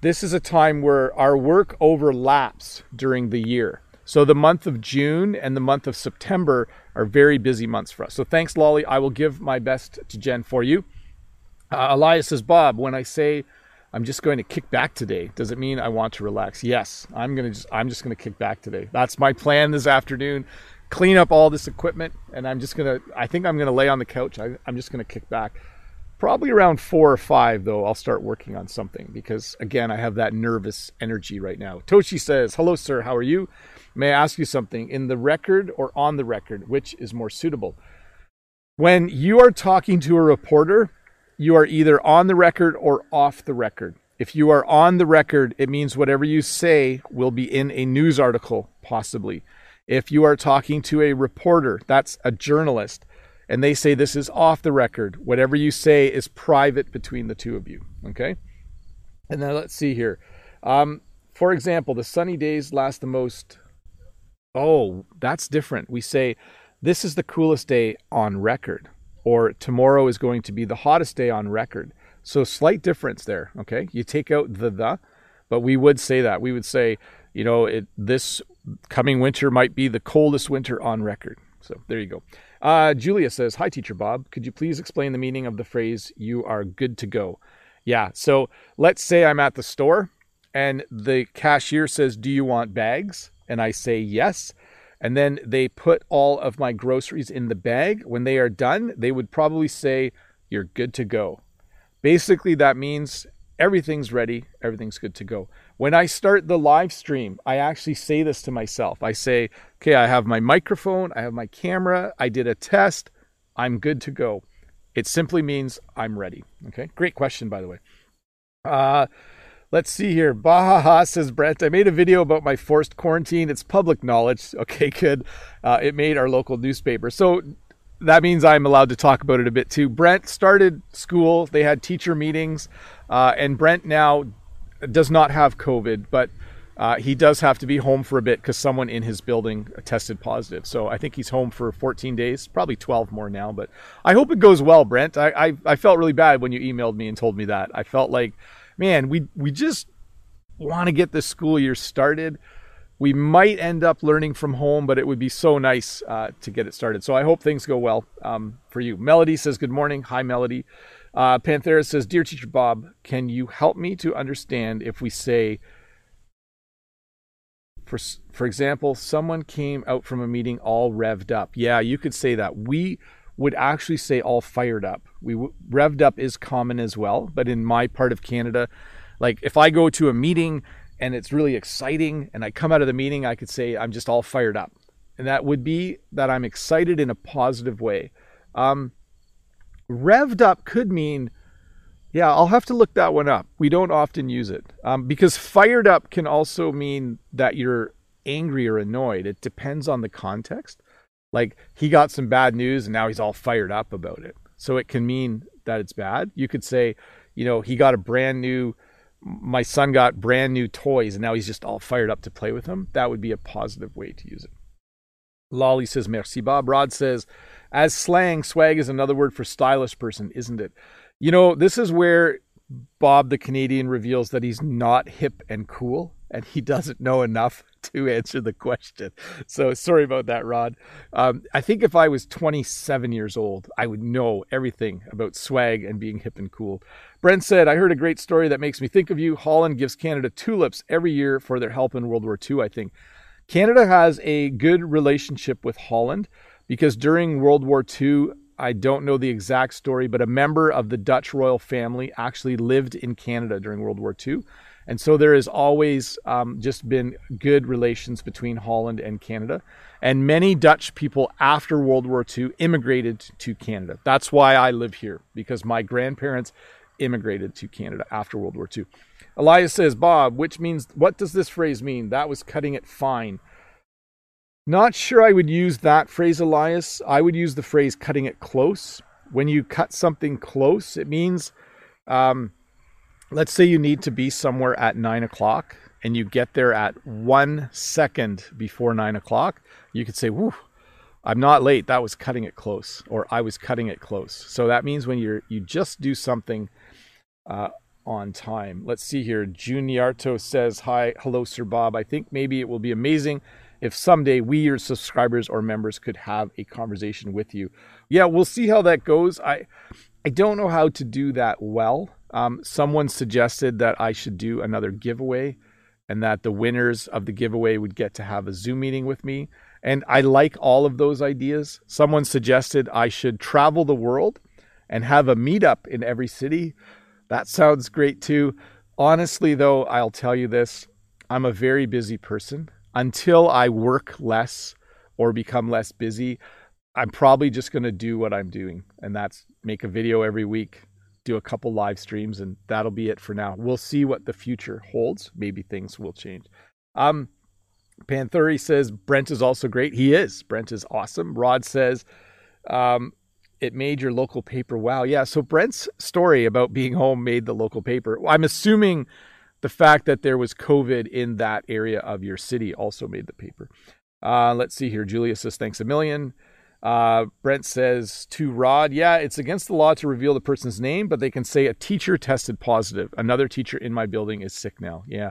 this is a time where our work overlaps during the year. So the month of June and the month of September are very busy months for us. So thanks, Lolly. I will give my best to Jen for you. Uh, Elias says, Bob, when I say I'm just going to kick back today, does it mean I want to relax? Yes, I'm gonna just I'm just gonna kick back today. That's my plan this afternoon. Clean up all this equipment, and I'm just gonna. I think I'm gonna lay on the couch. I, I'm just gonna kick back. Probably around four or five, though, I'll start working on something because again, I have that nervous energy right now. Toshi says, "Hello, sir. How are you?" May I ask you something? In the record or on the record, which is more suitable? When you are talking to a reporter, you are either on the record or off the record. If you are on the record, it means whatever you say will be in a news article, possibly. If you are talking to a reporter, that's a journalist, and they say this is off the record, whatever you say is private between the two of you. Okay? And then let's see here. Um, for example, the sunny days last the most oh, that's different. We say, this is the coolest day on record, or tomorrow is going to be the hottest day on record. So, slight difference there. Okay. You take out the the, but we would say that. We would say, you know, it, this coming winter might be the coldest winter on record. So, there you go. Uh, Julia says, Hi, Teacher Bob. Could you please explain the meaning of the phrase, you are good to go? Yeah. So, let's say I'm at the store and the cashier says, Do you want bags? And I say yes. And then they put all of my groceries in the bag. When they are done, they would probably say, You're good to go. Basically, that means everything's ready, everything's good to go. When I start the live stream, I actually say this to myself. I say, Okay, I have my microphone, I have my camera, I did a test, I'm good to go. It simply means I'm ready. Okay, great question, by the way. Uh, Let's see here. Bahaha says Brent. I made a video about my forced quarantine. It's public knowledge. *laughs* Okay, good. Uh, it made our local newspaper. So that means I'm allowed to talk about it a bit too. Brent started school. They had teacher meetings, uh, and Brent now does not have COVID, but uh, he does have to be home for a bit because someone in his building tested positive. So I think he's home for 14 days, probably 12 more now. But I hope it goes well, Brent. I, I, I felt really bad when you emailed me and told me that. I felt like, man, we we just want to get this school year started. We might end up learning from home, but it would be so nice uh, to get it started. So I hope things go well um, for you. Melody says, Good morning. Hi, Melody. Uh, Panthera says, Dear Teacher Bob, can you help me to understand if we say, for, for example, someone came out from a meeting all revved up? Yeah, you could say that. We would actually say all fired up. We revved up is common as well, but in my part of Canada, like if I go to a meeting and it's really exciting and I come out of the meeting, I could say I'm just all fired up. And that would be that I'm excited in a positive way. Um, revved up could mean, yeah, I'll have to look that one up. We don't often use it um, because fired up can also mean that you're angry or annoyed. It depends on the context. Like he got some bad news and now he's all fired up about it. So it can mean that it's bad. You could say, you know, he got a brand new my son got brand new toys and now he's just all fired up to play with them, that would be a positive way to use it. Lolly says, Merci Bob. Rod says, as slang, swag is another word for stylish person, isn't it? You know, this is where Bob the Canadian reveals that he's not hip and cool and he doesn't know enough *laughs* to answer the question. So sorry about that, Rod. Um, I think if I was 27 years old, I would know everything about swag and being hip and cool. Brent said, I heard a great story that makes me think of you. Holland gives Canada tulips every year for their help in World War II, I think. Canada has a good relationship with Holland because during World War II, I don't know the exact story, but a member of the Dutch royal family actually lived in Canada during World War II. And so there has always um, just been good relations between Holland and Canada. And many Dutch people after World War II immigrated to Canada. That's why I live here, because my grandparents immigrated to Canada after World War II. Elias says, Bob, which means, what does this phrase mean? That was cutting it fine. Not sure I would use that phrase, Elias. I would use the phrase cutting it close. When you cut something close, it means um, let's say you need to be somewhere at nine o'clock and you get there at one second before nine o'clock, you could say, I'm not late. That was cutting it close, or I was cutting it close. So that means when you're you just do something uh, on time. Let's see here. Juniarto says, Hi, hello, Sir Bob. I think maybe it will be amazing if someday we, your subscribers or members, could have a conversation with you. Yeah, we'll see how that goes. I I don't know how to do that well. Um, someone suggested that I should do another giveaway and that the winners of the giveaway would get to have a Zoom meeting with me. And I like all of those ideas. Someone suggested I should travel the world and have a meetup in every city. That sounds great too. Honestly, though, I'll tell you this I'm a very busy person. Until I work less or become less busy, I'm probably just going to do what I'm doing, and that's make a video every week, do a couple live streams, and that'll be it for now. We'll see what the future holds. Maybe things will change. Um, Panthuri says Brent is also great. He is. Brent is awesome. Rod says um, it made your local paper. Wow. Yeah. So Brent's story about being home made the local paper. I'm assuming the fact that there was COVID in that area of your city also made the paper. Uh, let's see here. Julia says thanks a million. Uh, Brent says to Rod, yeah, it's against the law to reveal the person's name, but they can say a teacher tested positive. Another teacher in my building is sick now. Yeah.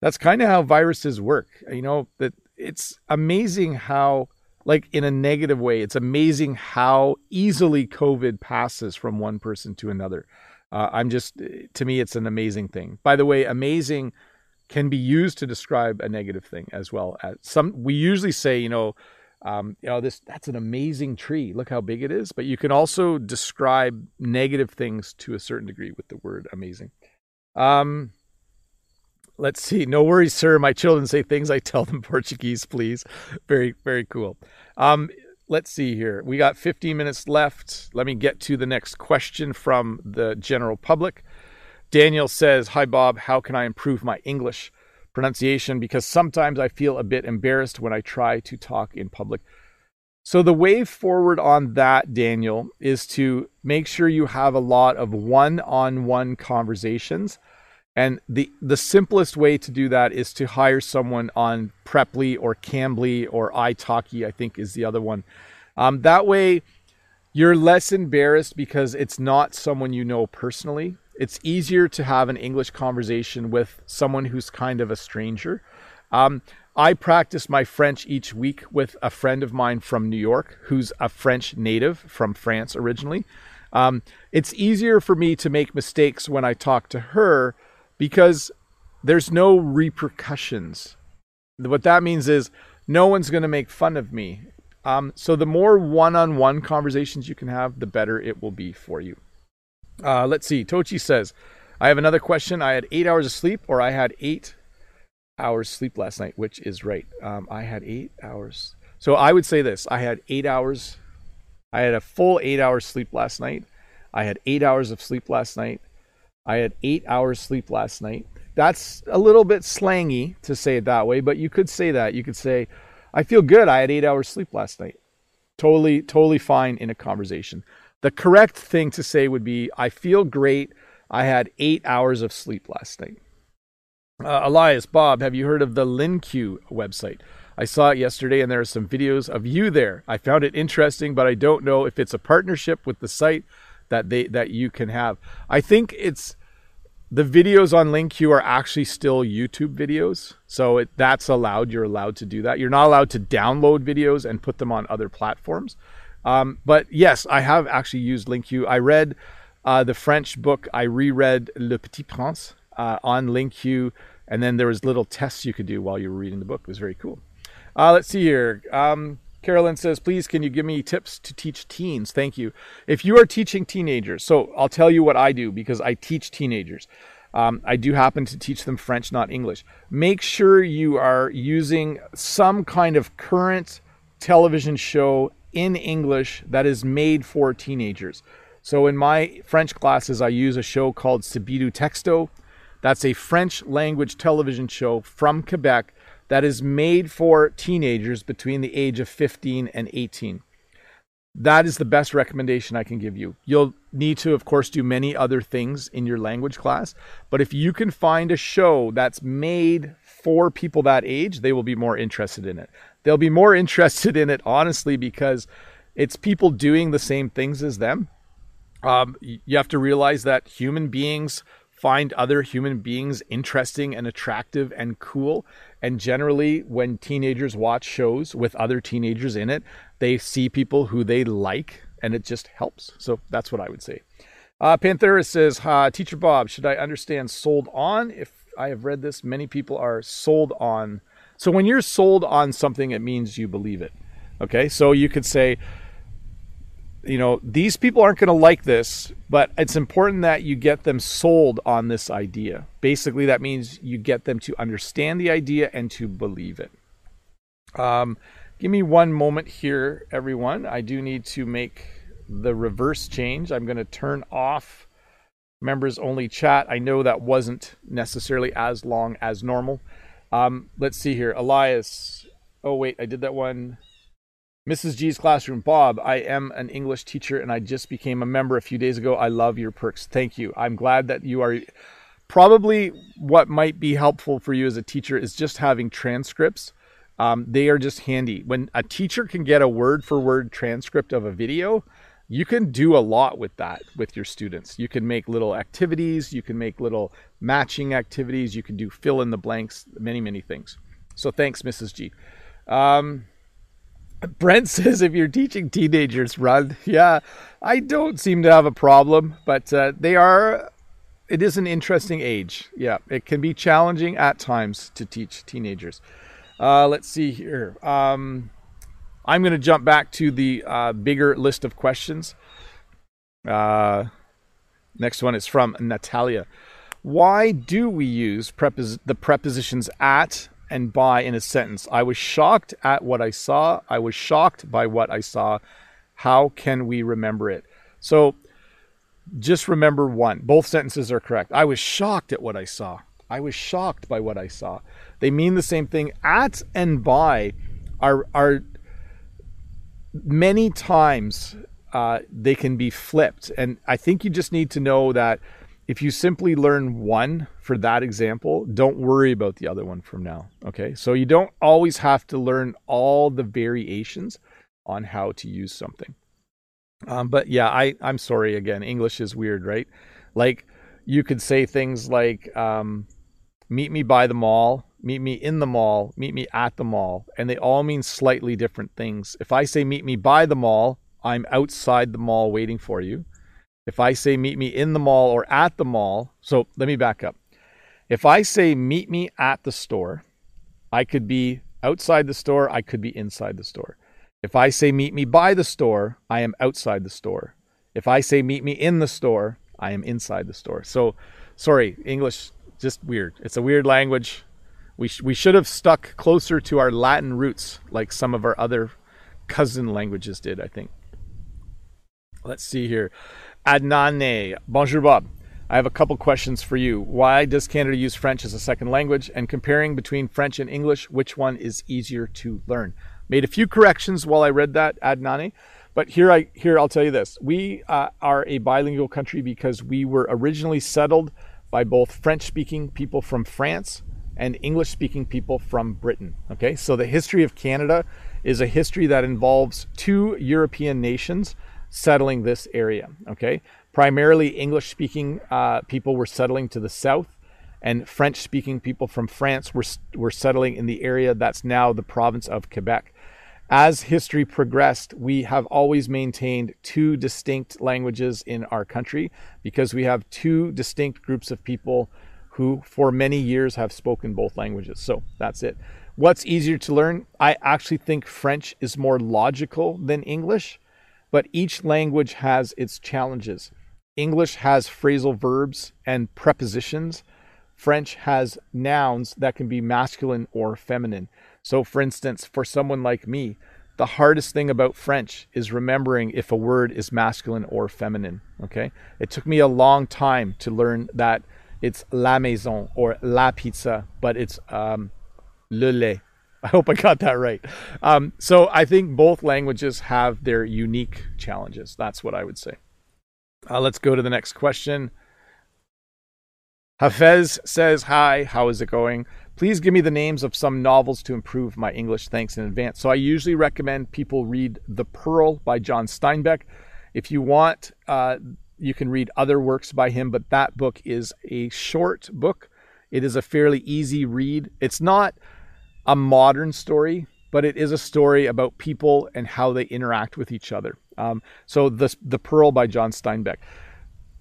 That's kind of how viruses work. You know, that it's amazing how, like in a negative way, it's amazing how easily COVID passes from one person to another. Uh, I'm just, to me, it's an amazing thing. By the way, amazing can be used to describe a negative thing as well. As some, we usually say, you know, um, you know this that's an amazing tree. Look how big it is. But you can also describe negative things to a certain degree with the word amazing. Um, let's see. No worries sir. My children say things i tell them *laughs* portuguese please. Very very cool. Um, let's see here. We got 15 minutes left. Let me get to the next question from the general public. Daniel says, Hi, Bob. How can I improve my English pronunciation? Because sometimes I feel a bit embarrassed when I try to talk in public. So, the way forward on that, Daniel, is to make sure you have a lot of one on one conversations. And the, the simplest way to do that is to hire someone on Preply or Cambly or italki, I think is the other one. Um, that way, you're less embarrassed because it's not someone you know personally. It's easier to have an English conversation with someone who's kind of a stranger. Um, I practice my French each week with a friend of mine from New York who's a French native from France originally. Um, it's easier for me to make mistakes when I talk to her because there's no repercussions. What that means is no one's going to make fun of me. Um, so the more one-on-one conversations you can have, the better it will be for you. Uh, let's see. Tochi says, I have another question. I had eight hours of sleep, or I had eight hours sleep last night, which is right. Um, I had eight hours. So I would say this: I had eight hours. I had a full eight hours sleep last night. I had eight hours of sleep last night. I had eight hours sleep last night. That's a little bit slangy to say it that way, but you could say that. You could say, I feel good. I had eight hours sleep last night. Totally, totally fine in a conversation. The correct thing to say would be, I feel great. I had eight hours of sleep last night. Uh, Elias, Bob, have you heard of the LingQ website? I saw it yesterday and there are some videos of you there. I found it interesting, but I don't know if it's a partnership with the site that they that you can have. I think it's the videos on LingQ are actually still YouTube videos. So it, that's allowed. You're allowed to do that. You're not allowed to download videos and put them on other platforms. Um, but yes, I have actually used LingQ. I read uh, the French book. I reread Le Petit Prince uh, on LingQ, and then there was little tests you could do while you were reading the book. It was very cool. Uh, let's see here. Um, Carolyn says, please, can you give me tips to teach teens? Thank you. If you are teaching teenagers, so I'll tell you what I do because I teach teenagers. Um, I do happen to teach them French, not English. Make sure you are using some kind of current television show in English that is made for teenagers. So in my French classes, I use a show called Subito Texto. That's a French language television show from Quebec that is made for teenagers between the age of 15 and 18. That is the best recommendation I can give you. You'll need to, of course, do many other things in your language class, but if you can find a show that's made for people that age, they will be more interested in it. They'll be more *laughs* interested in it, honestly, because it's people doing the same things as them. Um, you have to realize that human beings find other human beings interesting and attractive and cool. And generally, when teenagers watch shows with other teenagers in it, they see people who they like, and it just helps. So that's what I would say. Uh, Panthera says, uh, Teacher Bob, should I understand sold on? If I have read this, many people are sold on. So when you're sold on something, it means you believe it. Okay, so you could say, you know, these people aren't going to like this, but it's important that you get them sold on this idea. Basically, that means you get them to understand the idea and to believe it. Um, give me one moment here, everyone. I do need to make the reverse change. I'm going to turn off members only chat. I know that wasn't necessarily as long as normal. Um, let's see here. Elias. Oh, wait, I did that one. Mrs. G's classroom. Bob, I am an English teacher and I just became a member a few days ago. I love your perks. Thank you. I'm glad that you are. Probably what might be helpful for you as a teacher is just having transcripts. Um, they are just handy. When a teacher can get a word for word transcript of a video, you can do a lot with that with your students. You can make little activities, you can make little matching activities, you can do fill in the blanks, many, many things. So thanks, Mrs. G. Um, Brent *laughs* says if you're teaching teenagers, run. *laughs* Yeah, I don't seem to have a problem, but uh, they are. It is an interesting age. Yeah, it can be challenging at times to teach teenagers. Uh, let's see here. Um, I'm going to jump back to the uh, bigger list of questions. Uh, next one is from Natalia. Why do we use prepos- the prepositions at and by in a sentence. I was shocked at what I saw. I was shocked by what I saw. How can we remember it? So, just remember one. Both sentences are correct. I was shocked at what I saw. I was shocked by what I saw. They mean the same thing. At and by are are many times uh, they can be flipped, and I think you just need to know that if you simply learn one for that example, don't worry about the other one from now. Okay, so you don't always have to learn all the variations on how to use something. Um, but yeah, I I'm sorry again. English is weird, right? Like you could say things like um, "meet me by the mall," "meet me in the mall," "meet me at the mall," and they all mean slightly different things. If I say "meet me by the mall," I'm outside the mall waiting for you. If I say "meet me in the mall" or "at the mall," so let me back up. If I say "meet me at the store," I could be outside the store. I could be inside the store. If I say meet me by the store, I am outside the store. If I say meet me in the store, I am inside the store. So, sorry, English just weird. It's a weird language. We sh- we should have stuck closer to our Latin roots, like some of our other cousin languages did. I think. Let's see here, Adnane. Bonjour, Bob. I have a couple questions for you. Why does Canada use French as a second language? And comparing between French and English, which one is easier to learn? Made a few corrections while I read that Adnani, but here I here I'll tell you this: we uh, are a bilingual country because we were originally settled by both French-speaking people from France and English-speaking people from Britain. Okay, so the history of Canada is a history that involves two European nations settling this area. Okay, primarily English-speaking uh, people were settling to the south and French speaking people from France were, were settling in the area that's now the province of Quebec as history progressed, we have always maintained two distinct languages in our country because we have two distinct groups of people who, for many years, have spoken both languages. So that's it. What's easier to learn? I actually think French is more logical than English, but each language has its challenges. English has phrasal verbs and prepositions. French has nouns that can be masculine or feminine. So, for instance, for someone like me, the hardest thing about French is remembering if a word is masculine or feminine. Okay. It took me a long time to learn that it's la maison or la pizza, but it's um, le lait. *laughs* I hope I got that right. Um, so I think both languages have their unique challenges. That's what I would say. Uh, let's go to the next question. Hafez says, Hi, how is it going? Please give me the names of some novels to improve my English. Thanks in advance. So I usually recommend people read The Pearl by John Steinbeck. If you want, uh, you can read other works by him, but that book is a short book. It is a fairly easy read. It's not a modern story, but it is a story about people and how they interact with each other. Um, so the the Pearl by John Steinbeck.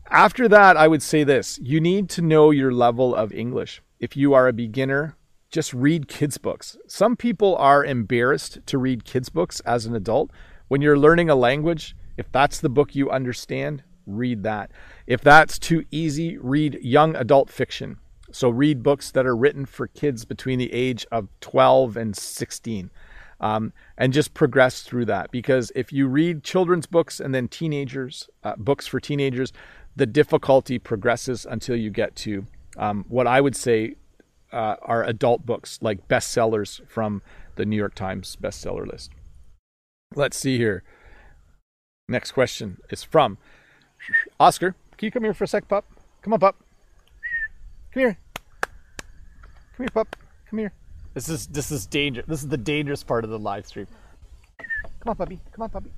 After that, I would say this: you need to know your level of English if you are a beginner, just read kids' books. Some people are embarrassed to read kids' books as an adult. When you're learning a language, if that's the book you understand, read that. If that's too easy, read young adult fiction. So read books that are written for kids between the age of 12 and 16. Um, and just progress through that. Because if you read children's books and then teenagers, uh, books for teenagers, the difficulty progresses until you get to um, what I would say uh, are adult books, like bestsellers from the New York Times bestseller list. Let's see here. Next question is from Oscar. Can you come here for a sec, pup? Come on, pup. Come here. Come here, pup. Come here. This is this is danger. This is the dangerous part of the live stream. Come on, puppy. Come on, puppy.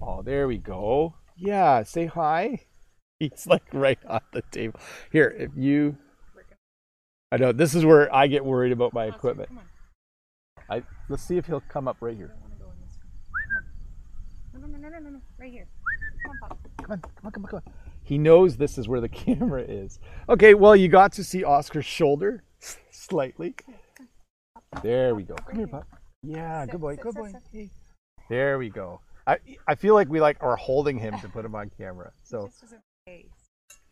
Oh, there we go. Yeah, say hi. *laughs* He's like right on the table. Here, if you I know this is where I get worried about my equipment. I let's see if he'll come up right here. No, no, no, no, no, no, right here. Come on, Come on, come on, come on. He knows this is where the *laughs* camera is. Okay, well you got to see Oscar's shoulder *laughs* slightly. There we go. Come here, Pop. Yeah, good boy, good boy. There we go. I I feel like we like are holding him to put him on camera. *laughs* So This was a face.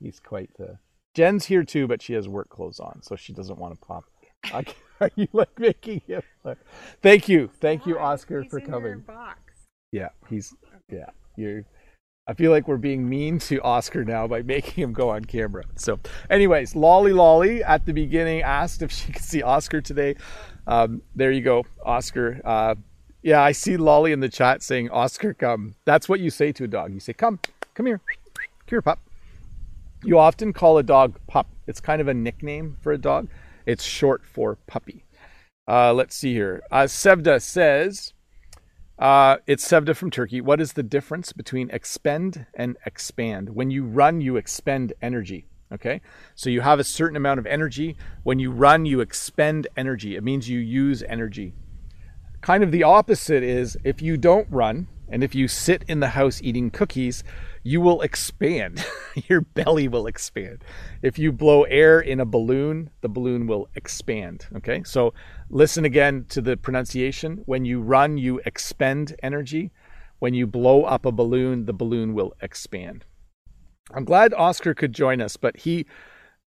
he's quite the. Jen's here too, but she has work clothes on, so she doesn't want to pop. I, are you like making him? Look? Thank you, thank you, Oscar, for coming. Yeah, he's yeah. You I feel like we're being mean to Oscar now by *laughs* making him go on camera. So, anyways, Lolly Lolly at the beginning asked if she *laughs* could see Oscar today. Um, there you go, Oscar. Uh, yeah, I see Lolly in the chat saying, Oscar, come. That's what you say to a dog. You say, come, come here. Come here, pup. You often call a dog pup. It's kind of a nickname for a dog. It's short for puppy. Uh, let's see here. Uh, Sevda says, uh, it's Sevda from Turkey. What is the difference between expend and expand? When you run, you expend energy. Okay. So you have a certain amount of energy. When you run, you expend energy. It means you use energy. Kind of the opposite is if you don't run and if you sit in the house eating cookies, you will expand. *laughs* Your belly will expand. If you blow air in a balloon, the balloon will expand. Okay, so listen again to the pronunciation. When you run, you expend energy. When you blow up a balloon, the balloon will expand. I'm glad Oscar could join us, but he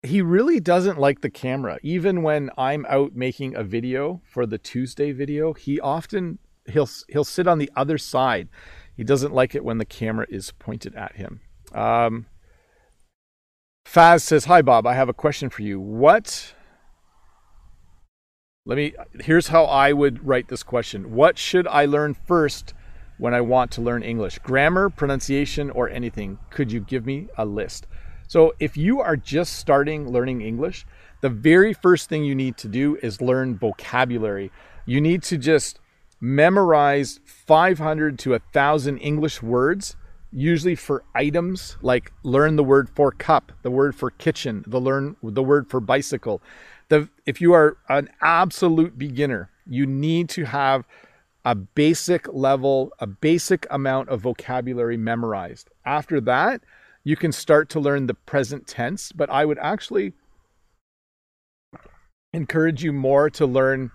he really doesn't like the camera. Even when I'm out making a video for the Tuesday video, he often he'll he'll sit on the other side he doesn't like it when the camera is pointed at him. Um, Faz says, Hi, Bob. I have a question for you. What. Let me. Here's how I would write this question What should I learn first when I want to learn English? Grammar, pronunciation, or anything? Could you give me a list? So, if you are just starting learning English, the very first thing you need to do is learn vocabulary. You need to just memorize 500 to 1,000 English words, usually for items like learn the word for cup, the word for kitchen, the learn the word for bicycle. The, if you are an absolute beginner, you need to have a basic level, a basic amount of vocabulary memorized. After that, you can start to learn the present tense, but I would actually encourage you more to learn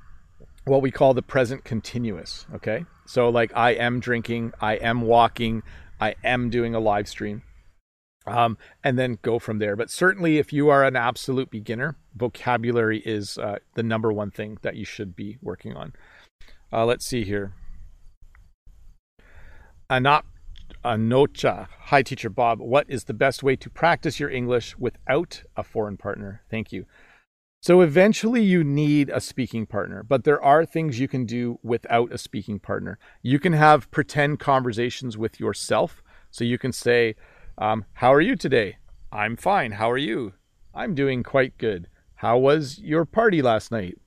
what we call the present continuous. Okay. So, like, I am drinking, I am walking, I am doing a live stream, um, and then go from there. But certainly, if you are an absolute beginner, vocabulary is uh, the number one thing that you should be working on. Uh, let's see here. Anop Anocha. Hi, teacher Bob. What is the best way to practice your English without a foreign partner? Thank you. So eventually you need a speaking partner, but there are things you can do without a speaking partner. You can have pretend conversations with yourself. So you can say, um, How are you today? I'm fine. How are you? I'm doing quite good. How was your party last night?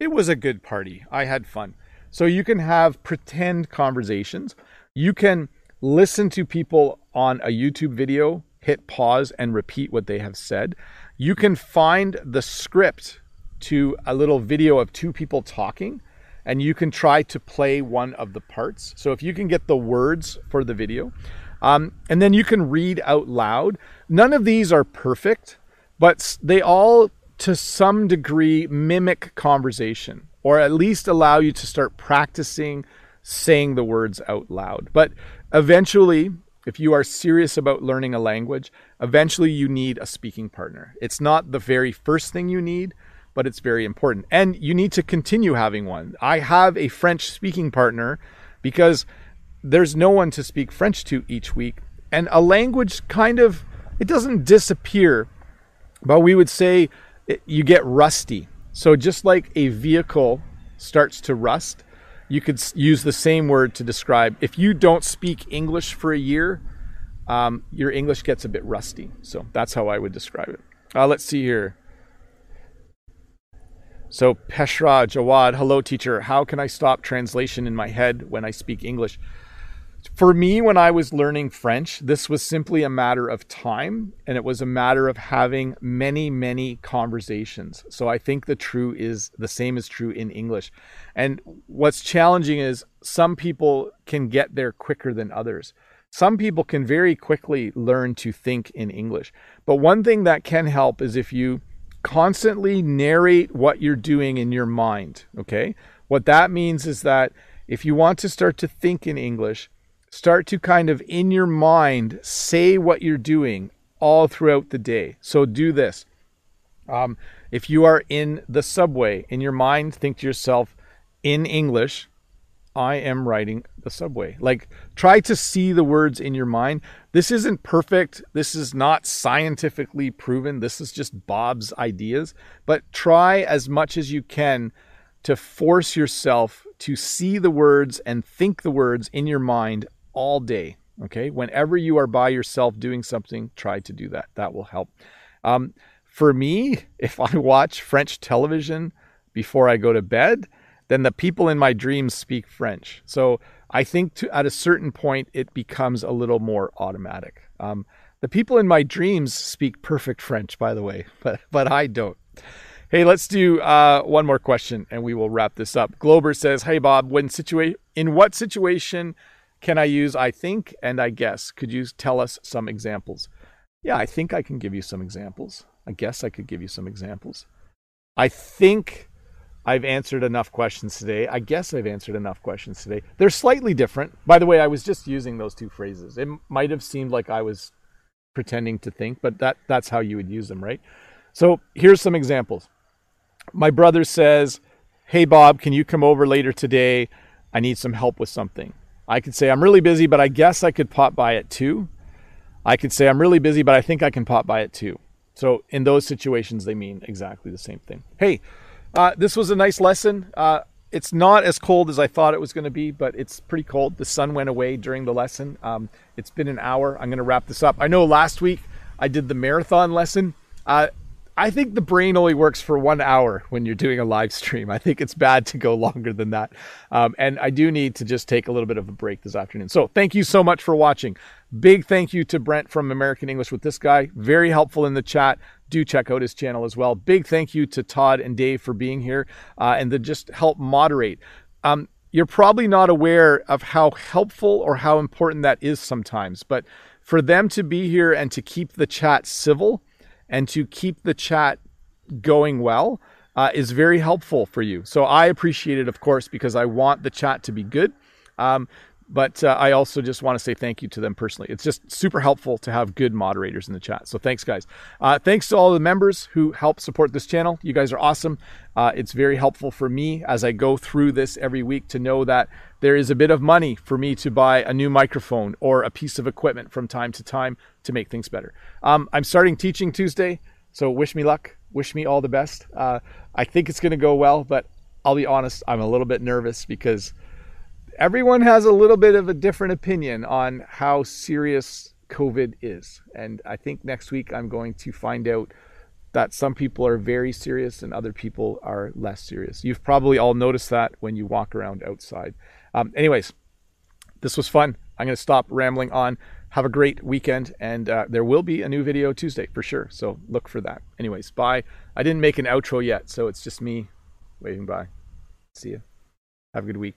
It was a good party. I had fun. So you can have pretend conversations. You can listen to people on a YouTube video, hit pause, and repeat what they have said you can find the script to a little video of two people talking and you can try to play one of the parts. So if you can get the words for the video, um, and then you can read out loud. None of these are perfect, but they all, to some degree, mimic conversation or at least allow you to start practicing saying the words out loud. But eventually, if you are serious about learning a language, eventually you need a speaking partner. It's not the very first thing you need, but it's very important. And you need to continue having one. I have a French speaking partner because there's no one to speak French to each week. And a language kind of, it doesn't disappear, but we would say it, you get rusty. So just like a vehicle starts to rust, you could use the same word to describe if you don't speak English for a year, um, your English gets a bit rusty. So that's how I would describe it. Uh, let's see here. So Peshra Jawad, hello teacher. How can I stop translation in my head when I speak English? For me, when I was learning French, this was simply a matter of time and it was a matter of having many, many conversations. So I think the true is the same is true in English. And what's challenging is some people can get there quicker than others. Some people can very quickly learn to think in English. But one thing that can help is if you constantly narrate what you're doing in your mind. Okay. What that means is that if you want to start to think in English, start to kind of in your mind say what you're doing all throughout the day. So do this. Um, if you are in the subway, in your mind, think to yourself in English, I am riding the subway. Like, try to see the words in your mind. This isn't perfect. This is not scientifically proven. This is just Bob's ideas. But try as much as you can to force yourself to see the words and think the words in your mind all day. Okay. Whenever you are by yourself doing something, try to do that. That will help. Um, for me, *laughs* if I watch French television before I go to bed, then the people in my dreams speak French. So I think to, at a certain point, it becomes a little more automatic. Um, the people in my dreams speak perfect French, by the way, *laughs* but, but I don't. Hey, let's do uh, one more question and we will wrap this up. Glober says, Hey, Bob, when situa- in what situation can I use I think and I guess? Could you tell us some examples? Yeah, I think I can give you some examples. I guess I could give you some examples. I think I've answered enough questions today. I guess I've answered enough questions today. They're slightly different. By the way, I was just using those two phrases. It might have seemed like I was pretending to think, but that that's how you would use them, right? So, here's some examples. My brother says, "Hey Bob, can you come over later today? I need some help with something." I could say, "I'm really busy, but I guess I could pop by at 2." I could say, "I'm really busy, but I think I can pop by at 2." So, in those situations they mean exactly the same thing. Hey, uh, this was a nice lesson. Uh, it's not as cold as I thought it was going to be, but it's pretty cold. The sun went away during the lesson. Um, it's been an hour. I'm going to wrap this up. I know last week I did the marathon lesson. Uh, I think the brain only works for one hour when you're doing a live stream. I think it's bad to go longer than that. Um, and I do need to just take a little bit of a break this afternoon. So thank you so much for watching. Big thank you to Brent from American English with this guy. Very helpful in the chat. Do check out his channel as well. Big thank you to Todd and Dave for being here uh, and to just help moderate. Um, you're probably not aware of how helpful or how important that is sometimes, but for them to be here and to keep the chat civil, and to keep the chat going well uh, is very helpful for you. So I appreciate it, of course, because I want the chat to be good. Um, but uh, I also just want to say thank you to them personally. It's just super helpful to have good moderators in the chat. So thanks, guys. Uh, thanks to all the members who help support this channel. You guys are awesome. Uh, it's very helpful for me as I go through this every week to know that there is a bit of money for me to buy a new microphone or a piece of equipment from time to time to make things better. Um, I'm starting teaching Tuesday, so wish me luck. Wish me all the best. Uh, I think it's going to go well, but I'll be honest, I'm a little bit nervous because everyone has a little bit of a different opinion on how serious COVID is. And I think next week I'm going to find out that some people are very serious and other people are less serious. You've probably all noticed that when you walk around outside. Um, anyways, this was fun. I'm going to stop rambling on. Have a great weekend, and uh, there will be a new video Tuesday for sure. So look for that. Anyways, bye. I didn't make an outro yet, so it's just me waving bye. See you. Have a good week.